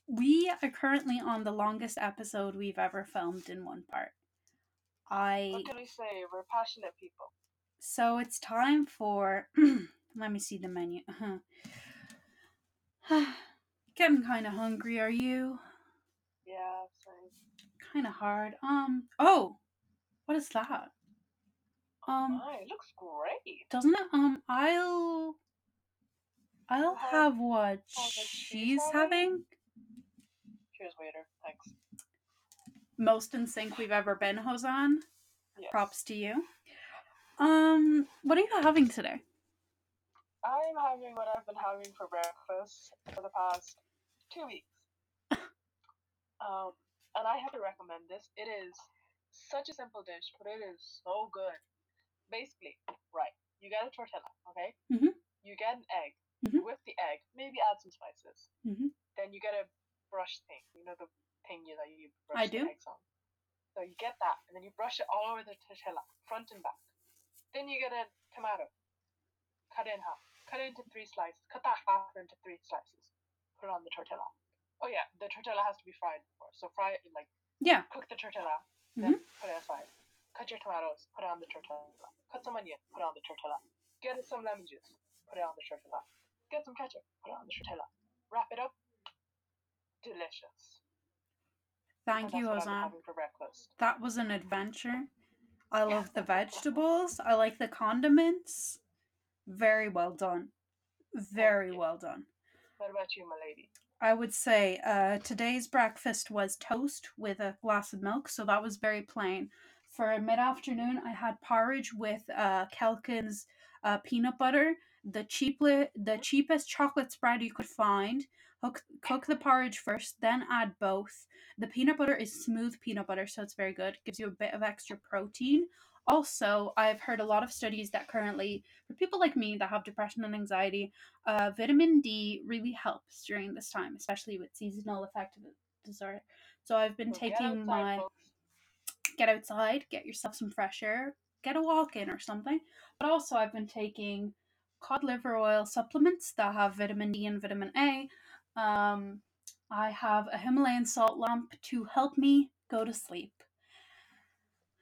we are currently on the longest episode we've ever filmed in one part i What can we say? We're passionate people. so it's time for. let me see the menu. Uh-huh. Getting kind of hungry. Are you? Yeah, same. Kind of hard. Um. Oh, what is that? Um. My, it looks great. Doesn't it? Um. I'll. I'll have- have what she's having. Cheers, waiter. Thanks. Most in sync we've ever been, Hosan. Yes. Props to you. Um. What are you having today? I'm having what I've been having for breakfast for the past two weeks. um, and I have to recommend this. It is such a simple dish, but it is so good. Basically, right, you get a tortilla, okay? Mhm. You get an egg. Mhm. You whip the egg, maybe add some spices. Mhm. Then you get a brush thing. You know the thing you that you brush I the do. eggs on. So you get that, and then you brush it all over the tortilla, front and back. Then you get a tomato, cut in half, cut it into three slices, cut that half into three slices, put it on the tortilla. Oh yeah, the tortilla has to be fried before. So fry it like Yeah. cook the tortilla, Mm-hmm. then put it aside. Cut your tomatoes, put it on the tortilla. Cut some onion, put it on the tortilla. Get some lemon juice, put it on the tortilla. Get some ketchup, put it on the tortilla. Wrap it up. Delicious. Thank you, that's what I've been for breakfast. That was an adventure. I love the vegetables. I like the condiments. Very well done. Very well done. What about you, my lady? I would say uh, today's breakfast was toast with a glass of milk, so that was very plain. For mid afternoon, I had porridge with uh, Kelkin's uh, peanut butter, the cheaply, the cheapest chocolate spread you could find. Cook, cook the porridge first, then add both. The peanut butter is smooth peanut butter, so it's very good. gives you a bit of extra protein. Also, I've heard a lot of studies that currently, for people like me that have depression and anxiety, uh, vitamin D really helps during this time, especially with seasonal affective disorder. So I've been get taking outside, my folks. get outside, get yourself some fresh air, get a walk in or something. But also, I've been taking cod liver oil supplements that have vitamin D and vitamin A. Um, I have a Himalayan salt lamp to help me go to sleep.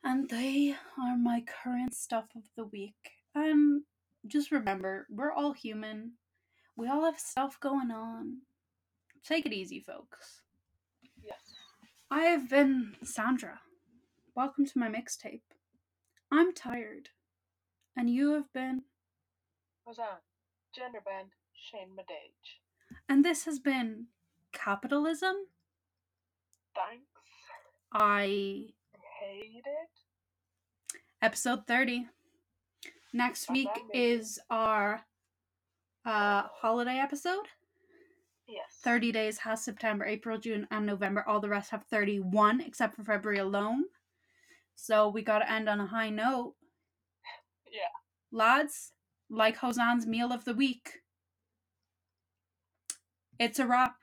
And they are my current stuff of the week. And just remember, we're all human. We all have stuff going on. Take it easy, folks. Yes. I have been Sandra. Welcome to my mixtape. I'm tired. And you have been. On? Gender band, Shane Madage. And this has been Capitalism. Thanks. I. Hate it. Episode 30. Next week is our uh, holiday episode. Yes. 30 days has September, April, June, and November. All the rest have 31, except for February alone. So we gotta end on a high note. Yeah. Lads, like Hosan's meal of the week. It's a wrap.